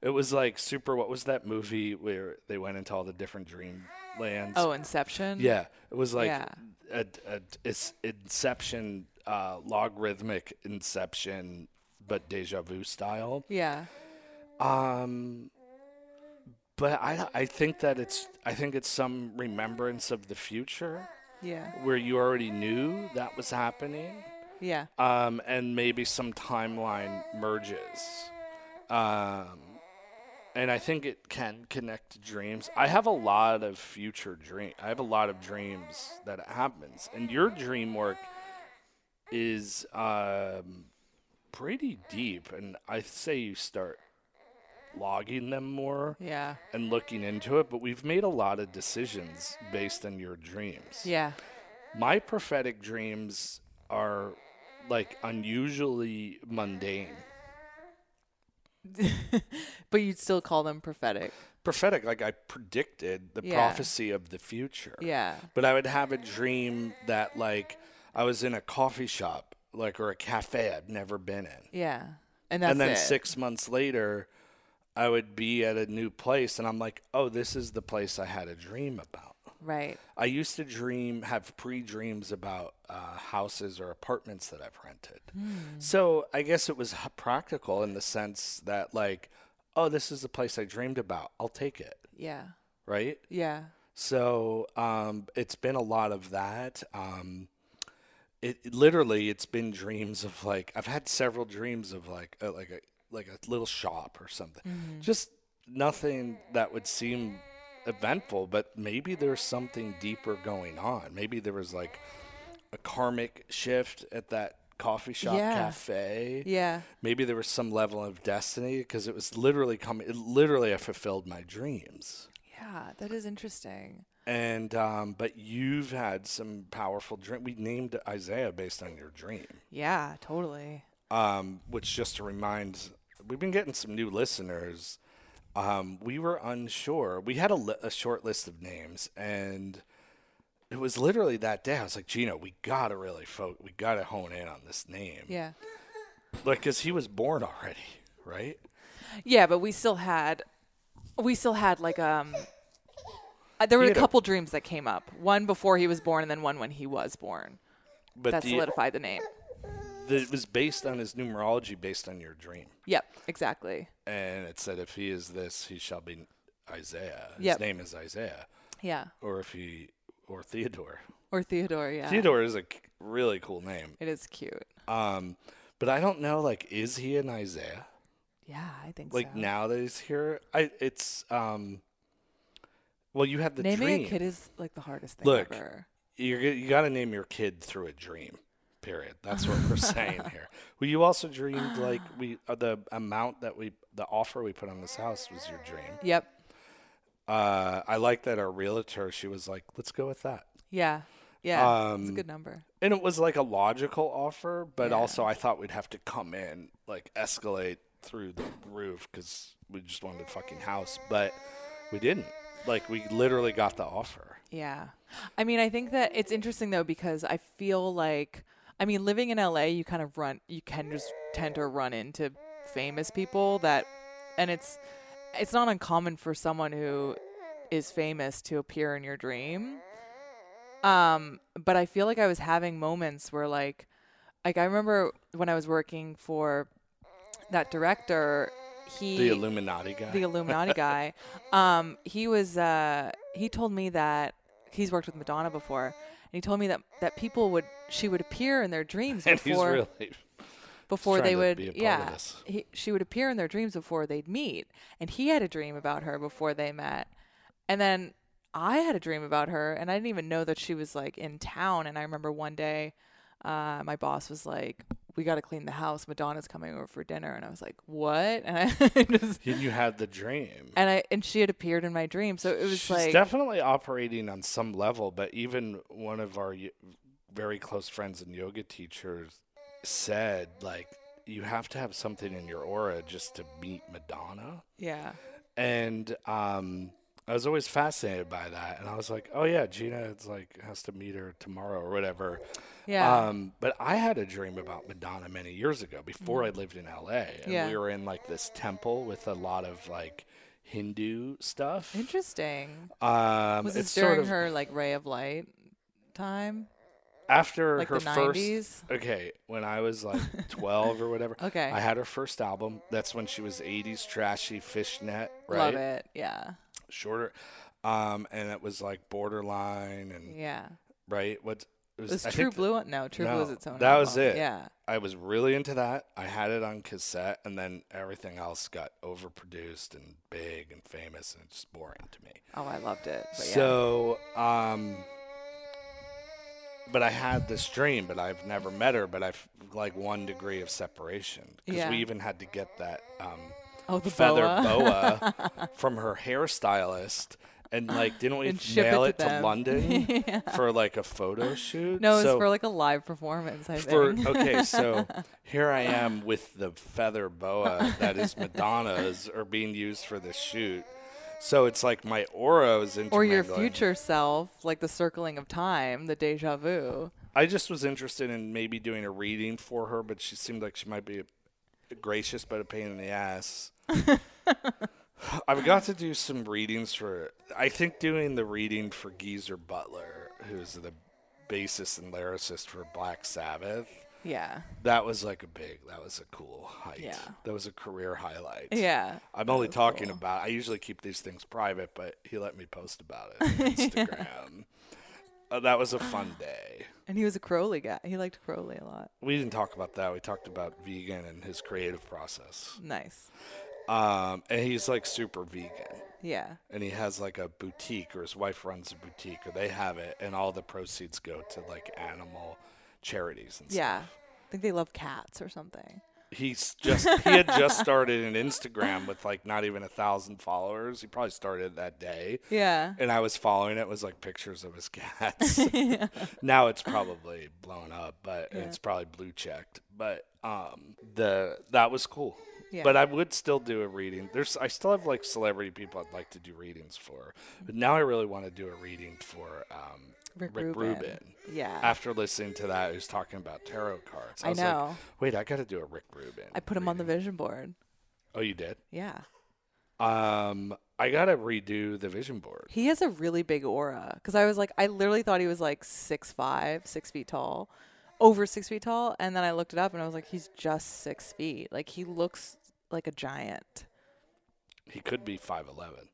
It was like super. What was that movie where they went into all the different dream lands? Oh, Inception. yeah, it was like Yeah. A, a, Inception, uh, logarithmic Inception, but deja vu style. Yeah. Um, but I I think that it's I think it's some remembrance of the future Yeah. where you already knew that was happening. Yeah. Um, and maybe some timeline merges. Um, and I think it can connect to dreams. I have a lot of future dream. I have a lot of dreams that it happens, and your dream work is um, pretty deep. And I say you start logging them more Yeah. and looking into it. But we've made a lot of decisions based on your dreams Yeah. my prophetic dreams are like unusually mundane. but you'd still call them prophetic. Prophetic, like I predicted the Yeah. prophecy of the future. Yeah. But I would have a dream that like I was in a coffee shop, like or a cafe I'd never been in. Yeah. And that's and then it. six months later, I would be at a new place, and I'm like, oh, this is the place I had a dream about. Right. I used to dream, have pre dreams about uh, houses or apartments that I've rented. So I guess it was practical in the sense that, like, oh, this is the place I dreamed about. I'll take it. Yeah. Right. Yeah. So um, it's been a lot of that. Um, it it- literally, it's been dreams of like I've had several dreams of like uh, like a like a little shop or something. Just nothing that would seem eventful, but maybe there's something deeper going on. Maybe there was like a karmic shift at that coffee shop Yeah. cafe. Yeah. Maybe there was some level of destiny because it was literally coming. It literally, I fulfilled my dreams. Yeah, that is interesting. And um, but you've had some powerful dream. We named Isaiah based on your dream. Yeah, totally. um, which just to remind, we've been getting some new listeners. Um, we were unsure. We had a, li- a short list of names, and it was literally that day. I was like, Gino, we gotta really fo- we gotta hone in on this name, Yeah. like because he was born already, right? Yeah, but we still had we still had like um uh, there were a had a- couple dreams that came up. One before he was born and then one when he was born. But that the, solidified the name. It was based on his numerology, based on your dream, Yep, exactly. and it said, if he is this, he shall be Isaiah. His Yep. name is Isaiah, Yeah. or if he or Theodore. Or Theodore, yeah. Theodore is a really cool name. It is cute. Um, but I don't know. Like, is he an Isaiah? Yeah, I think so. Like so. now that he's here, I it's um. Well, you had the Naming dream. a kid is like the hardest thing Look, ever. You're, you got to name your kid through a dream. Period. That's what we're saying here. Well, you also dreamed like we uh, the amount that we the offer we put on this house was your dream. Yep. Uh, I like that our realtor. She was like, "Let's go with that." Yeah. Yeah. it's a Um, good number. And it was like a logical offer, but Yeah. also I thought we'd have to come in, like escalate through the roof because we just wanted a fucking house, but we didn't. Like we literally got the offer. Yeah. I mean, I think that it's interesting though because I feel like I mean, living in LA, you kind of run you can just tend to run into famous people that and it's it's not uncommon for someone who is famous to appear in your dream. Um, but I feel like I was having moments where like like I remember when I was working for that director, he The Illuminati guy. the Illuminati guy. Um, he was uh, he told me that he's worked with Madonna before, he told me that that people would she would appear in their dreams and he's before really before they would be a part of yeah this. he, she would appear in their dreams before they'd meet, and he had a dream about her before they met, and then I had a dream about her, and I didn't even know that she was like in town. And I remember one day, uh, my boss was like, "We got to clean the house. Madonna's coming over for dinner," and I was like, "What?" And I just and you had the dream. and I and she had appeared in my dream. So it was She's like definitely operating on some level, but even one of our y- very close friends and yoga teachers said like you have to have something in your aura just to meet Madonna. yeah, and um, I was always fascinated by that. And I was like, oh yeah, Jeana, it's like has to meet her tomorrow or whatever. yeah, Um, but I had a dream about Madonna many years ago before I lived in LA, and. Yeah. we were in like this temple with a lot of like Hindu stuff. interesting. Um, Was it's this during sort of her like ray of light time, after like her the first. nineties? Okay, when I was like 12 or whatever. Okay. I had her first album. That's when she was 80s trashy fishnet, right? Love it. Yeah, Shorter. Um, and it was like borderline and yeah. right? What it Was I True Blue? No, True Blue was No, its own. that was it. Yeah, I was really into that. I had it on cassette, and then everything else got overproduced and big and famous, and it's just boring to me. oh, I loved it. But yeah. So, um, but I had this dream, but I've never met her. But I've like one degree of separation because Yeah. we even had to get that um, oh, the feather boa. from her hairstylist. And like, didn't we And ship mail it it to to, them. London for like a photo shoot? no, it was So- for like a live performance. I for think. okay, so here I am with the feather boa that is Madonna's are being used for this shoot. So it's like my aura is or your future self, like the circling of time, the deja vu. I just was interested in maybe doing a reading for her, but she seemed like she might be gracious but a pain in the ass. I've got to do some readings for. I think doing the reading for Geezer Butler, who's the bassist and lyricist for Black Sabbath. Yeah, That was like a big. That was a cool height. Yeah. That was a career highlight. yeah. I'm only talking cool. about. I usually keep these things private, but he let me post about it on Instagram. Uh, that was a fun day. And he was a Crowley guy. He liked Crowley a lot. We didn't talk about that. We talked about vegan and his creative process. Nice. Um, and he's like super vegan. Yeah. And he has like a boutique, or his wife runs a boutique, or they have it, and all the proceeds go to like animal charities and Yeah. stuff. Yeah. I think they love cats or something. He's just he had just started an Instagram with like not even a thousand followers. He probably started that day. Yeah. And I was following it was like pictures of his cats. now it's probably blown up, but Yeah. it's probably blue checked. But um the that was cool. Yeah. But I would still do a reading. There's I still have like celebrity people I'd like to do readings for. But now I really want to do a reading for um Rick, Rick Rubin. Rubin. Yeah. After listening to that, he was talking about tarot cards. I was know. Like, Wait, I got to do a Rick Rubin. I put him on the vision board. Oh, you did. Yeah. Um, I gotta redo the vision board. He has a really big aura because I was like, I literally thought he was like six five, six feet tall, over six feet tall, and then I looked it up and I was like, he's just six feet. Like he looks like a giant. He could be five eleven.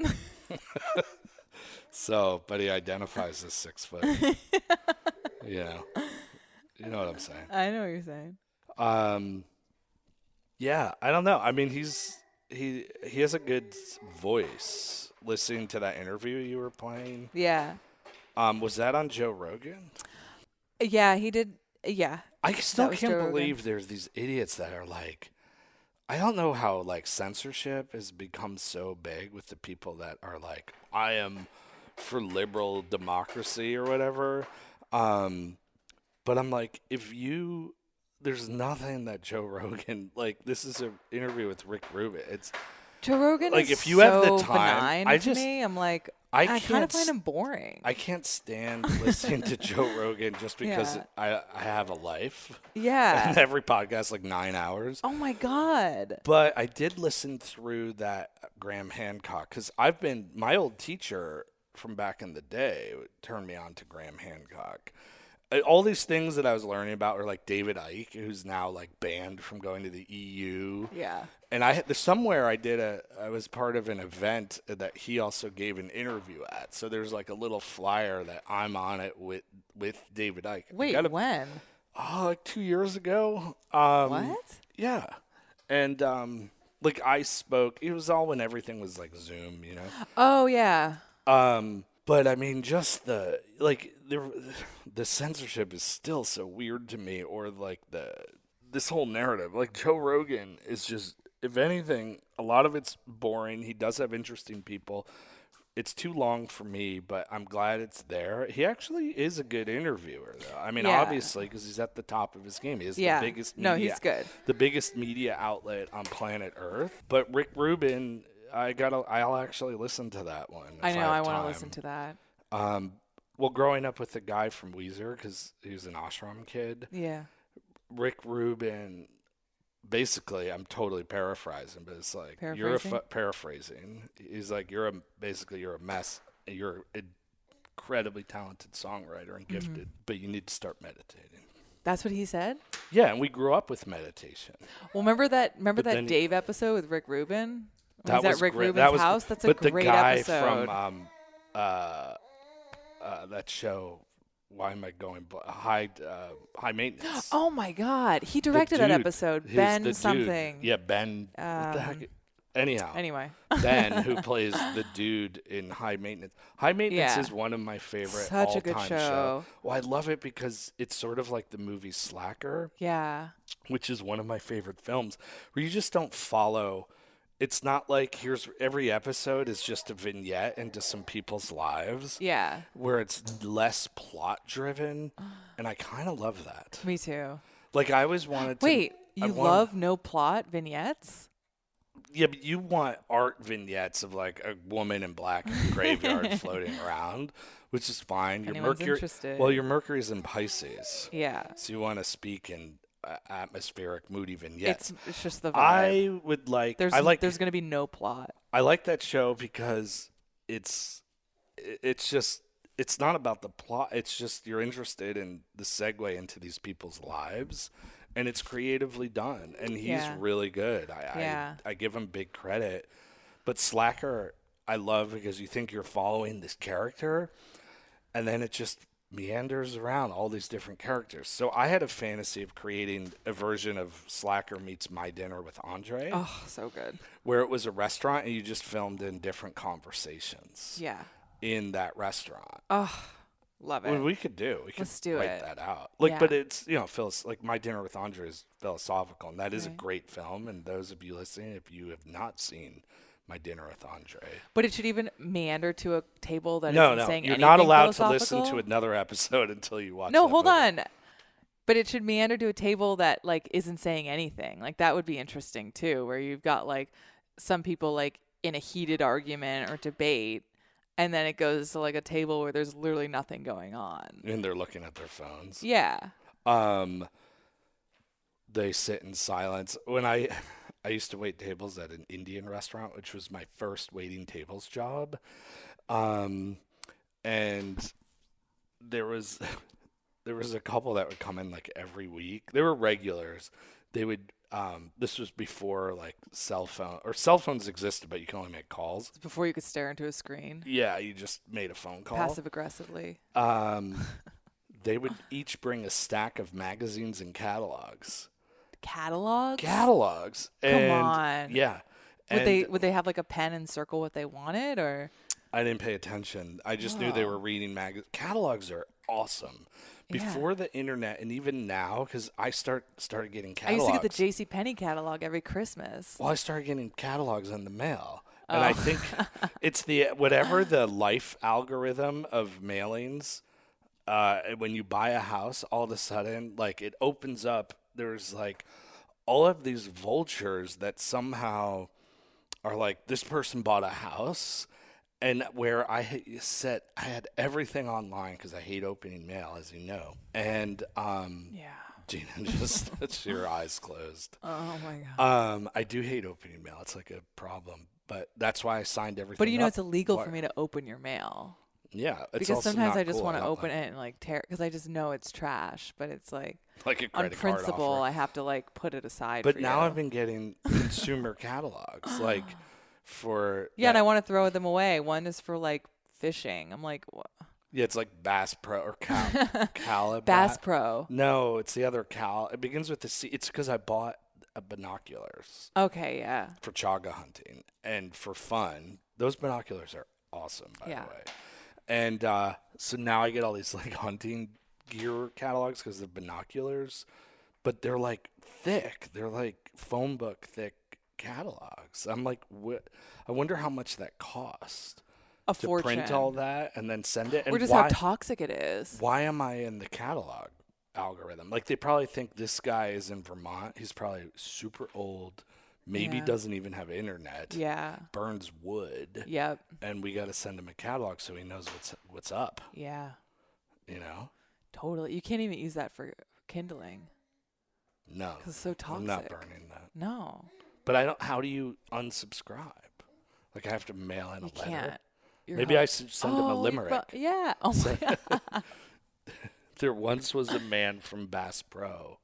so, but he identifies as six foot. yeah. you know what I'm saying. I know what you're saying. Um, yeah, I don't know. I mean, he's he he has a good voice. Listening to that interview you were playing, Yeah. um, was that on Joe Rogan? Yeah, he did. Yeah. I still can't Joe Rogan. believe there's these idiots that are like, I don't know how like censorship has become so big with the people that are like, I am for liberal democracy or whatever. Um, but I'm like, if you, there's nothing that Joe Rogan like. This is an interview with Rick Rubin. It's Joe Rogan Like, if you have the time, I just, me. I'm like, I I, kind of find him boring. I can't stand listening to Joe Rogan just because Yeah. I I have a life. And yeah. every podcast like nine hours. oh my god. But I did listen through that Graham Hancock because I've been my old teacher from back in the day turned me on to Graham Hancock. Uh, All these things that I was learning about were like David Icke, who's now like banned from going to the EU. Yeah. And I had somewhere I did a I was part of an event that he also gave an interview at. So there's like a little flyer that I'm on it with with David Icke. Wait, gotta- when? Oh, like two years ago. Um, What? yeah. And um like I spoke it was all when everything was like Zoom, you know. Oh yeah. Um but I mean just the like there the censorship is still so weird to me or like the this whole narrative. Like Joe Rogan is just if anything, a lot of it's boring. He does have interesting people. It's too long for me, but I'm glad it's there. He actually is a good interviewer, though. I mean, Yeah. obviously, because he's at the top of his game. He is Yeah. the biggest. No, he's good. The biggest media outlet on planet Earth. But Rick Rubin, I gotta. I'll actually listen to that one. I know. I, have want to listen to that. Um, well, growing up with the guy from Weezer, because he was an ashram kid, Yeah. Rick Rubin. Basically, I'm totally paraphrasing, but it's like you're fu- paraphrasing. He's like you're a basically you're a mess. You're an incredibly talented songwriter and Mm-hmm. gifted, but you need to start meditating. That's what he said. Yeah, and we grew up with meditation. Well, remember that? Remember But that Dave episode with Rick Rubin? That was at Rick great. Rubin's that was, house. That's a but great the guy episode. from um, uh, uh, that show. Why am I going bl- high uh, high maintenance? oh my God, he directed that episode. Ben the dude. something. Yeah, Ben. what the heck? Um, Anyhow, Anyway. Ben, who plays the dude in High Maintenance. High Maintenance Yeah. is one of my favorite Such a good all-time show. Well, I love it because it's sort of like the movie Slacker, Yeah. which is one of my favorite films, where you just don't follow. It's not like here's every episode is just a vignette into some people's lives, Yeah. where it's less plot driven, and I kind of love that. Me too. Like I always wanted to. Wait, I you love no plot vignettes? Yeah, but you want art vignettes of like a woman in black in a graveyard floating around, which is fine. Your anyone's Mercury, interested. well, your Mercury's in Pisces, Yeah. so you want to speak in atmospheric, moody vignettes. It's it's just the vibe. I would like. there's I like. there's gonna be no plot. I like that show because it's it's just it's not about the plot. It's just you're interested in the segue into these people's lives, and it's creatively done. And he's Yeah. really good. I, Yeah. I I give him big credit. But Slacker, I love because you think you're following this character, and then it just meanders around all these different characters. So I had a fantasy of creating a version of Slacker meets My Dinner with Andre Oh, so good. where it was a restaurant and you just filmed in different conversations Yeah. in that restaurant. Oh, Love it. Well, we could do. We could Let's do write it. that out. Like, Yeah. but it's you know, Phyllis. Like, my dinner with Andre is philosophical, and that is a great film. And those of you listening, if you have not seen my dinner with Andre, but it should even meander to a table that no, isn't no, saying you're not allowed to listen to another episode until you watch. No, that hold movie. on. But it should meander to a table that like isn't saying anything. Like that would be interesting too, where you've got like some people like in a heated argument or debate, and then it goes to like a table where there's literally nothing going on. And they're looking at their phones. Yeah. Um, they sit in silence. When I, I used to wait tables at an Indian restaurant, which was my first waiting tables job. Um, and there was, there was a couple that would come in like every week. They were regulars. They would. Um, this was before like cell phone or cell phones existed, but you can only make calls. Before you could stare into a screen, Yeah, you just made a phone call. passive aggressively. Um, they would each bring a stack of magazines and catalogs. Catalogs. Catalogs. Come and, on. Yeah. Would they would they have like a pen and circle what they wanted or? I didn't pay attention. I just knew they Oh. were reading mag. Catalogs are awesome. Yeah. Before the internet, and even now, because I start started getting catalogs. I used to get the J.C. Penney catalog every Christmas. well, I started getting catalogs in the mail, and I Oh. think it's the whatever the life algorithm of mailings. Uh, when you buy a house, all of a sudden, like it opens up. There's like all of these vultures that somehow are like this person bought a house and where I set I had everything online because I hate opening mail as you know and um Yeah. Jeana just your eyes closed Oh my god. um I do hate opening mail it's like a problem but that's why I signed everything But you know up. it's illegal Why- for me to open your mail yeah it's because sometimes I just cool. want to open it and like tear because I just know it's trash. But it's like like a on credit card principle. I have to like put it aside. but for now you. I've been getting consumer catalogs like for yeah, and I want to throw them away. One is for like fishing. I'm like wha- yeah it's like Bass Pro or Cal Bass Pro. No, it's the other Cal. It begins with the C. It's because I bought binoculars Okay, yeah. for chaga hunting and for fun. Those binoculars are awesome, by Yeah. the way. And uh, so now I get all these like hunting gear catalogs because they're binoculars, but they're like thick. They're like phone book thick catalogs. I'm like, what? I wonder how much that cost A to fortune. print all that and then send it. And or just why, how toxic it is. why am I in the catalog algorithm? Like they probably think this guy is in Vermont. He's probably super old, maybe Yeah. doesn't even have internet, Yeah. burns wood, Yep. and we got to send him a catalog so he knows what's what's up. Yeah. You know? Totally. You can't even use that for kindling No, because it's so toxic. I'm not burning that. No, But I don't. How do you unsubscribe? Like I have to mail in you a letter. can't. Maybe hu- I should send him Oh, a you're limerick. bu- yeah. Oh my god. There once was a man from Bass Pro.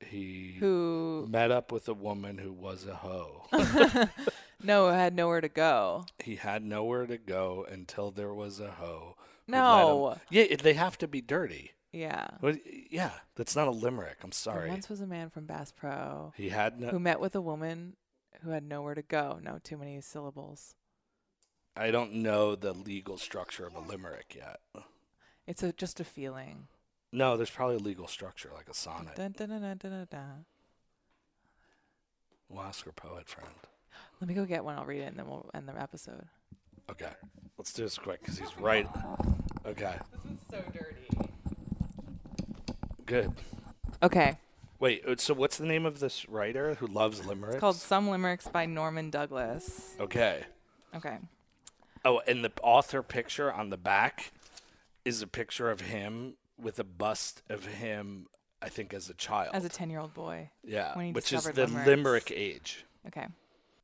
He Who? met up with a woman who was a hoe. No, had nowhere to go. He had nowhere to go until there was a hoe. Who let him- No. Yeah, they have to be dirty. Yeah. Well, yeah, that's not a limerick. I'm There sorry. once was a man from Bass Pro He had no. who met with a woman who had nowhere to go. No, too many syllables. I don't know the legal structure of a limerick yet. It's a just a feeling. No, there's probably a legal structure like a sonnet. Dun, dun, dun, dun, dun, dun, dun. We'll ask our poet friend. Let me go get one. I'll read it and then we'll end the episode. Okay, let's do this quick because he's right. Okay, This is so dirty. good. Okay. Wait, uh, so what's the name of this writer who loves limericks? It's called Some Limericks by Norman Douglas. Okay. Okay. Oh, and the author picture on the back is a picture of him with a bust of him, I think, as a child. As a 10 year old boy. yeah, when he which is the limericks. limerick age. Okay.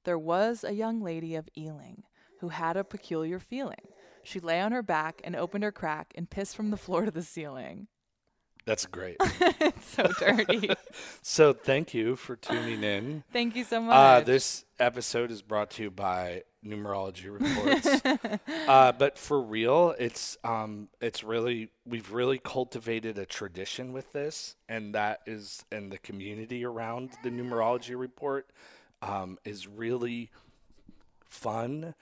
There was a young lady of Ealing who had a peculiar feeling. She lay on her back and opened her crack and pissed from the floor to the ceiling. That's great. it's so dirty. so thank you for tuning in. Thank you so much. Uh, this episode is brought to you by Numerology Reports. uh, but for real, it's um, it's really we've really cultivated a tradition with this, and that is and the community around the Numerology Report um, is really fun,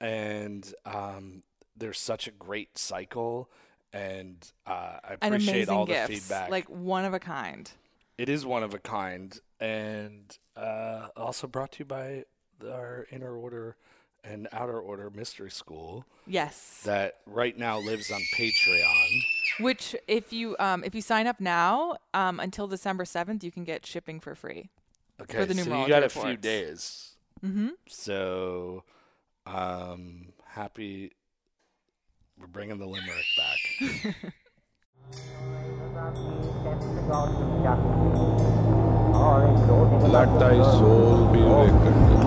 and um, there's such a great cycle. and uh, I appreciate all gifts, the feedback. like one of a kind. it is one of a kind, and uh, also brought to you by our inner order and outer order mystery school Yes. that right now lives on Patreon. Which, if you um, if you sign up now um, until December seventh, you can get shipping for free. Okay, for the so you got a few days. Mm-hmm. So, um, happy. We're bringing the limerick back. Let thy soul be reckoned.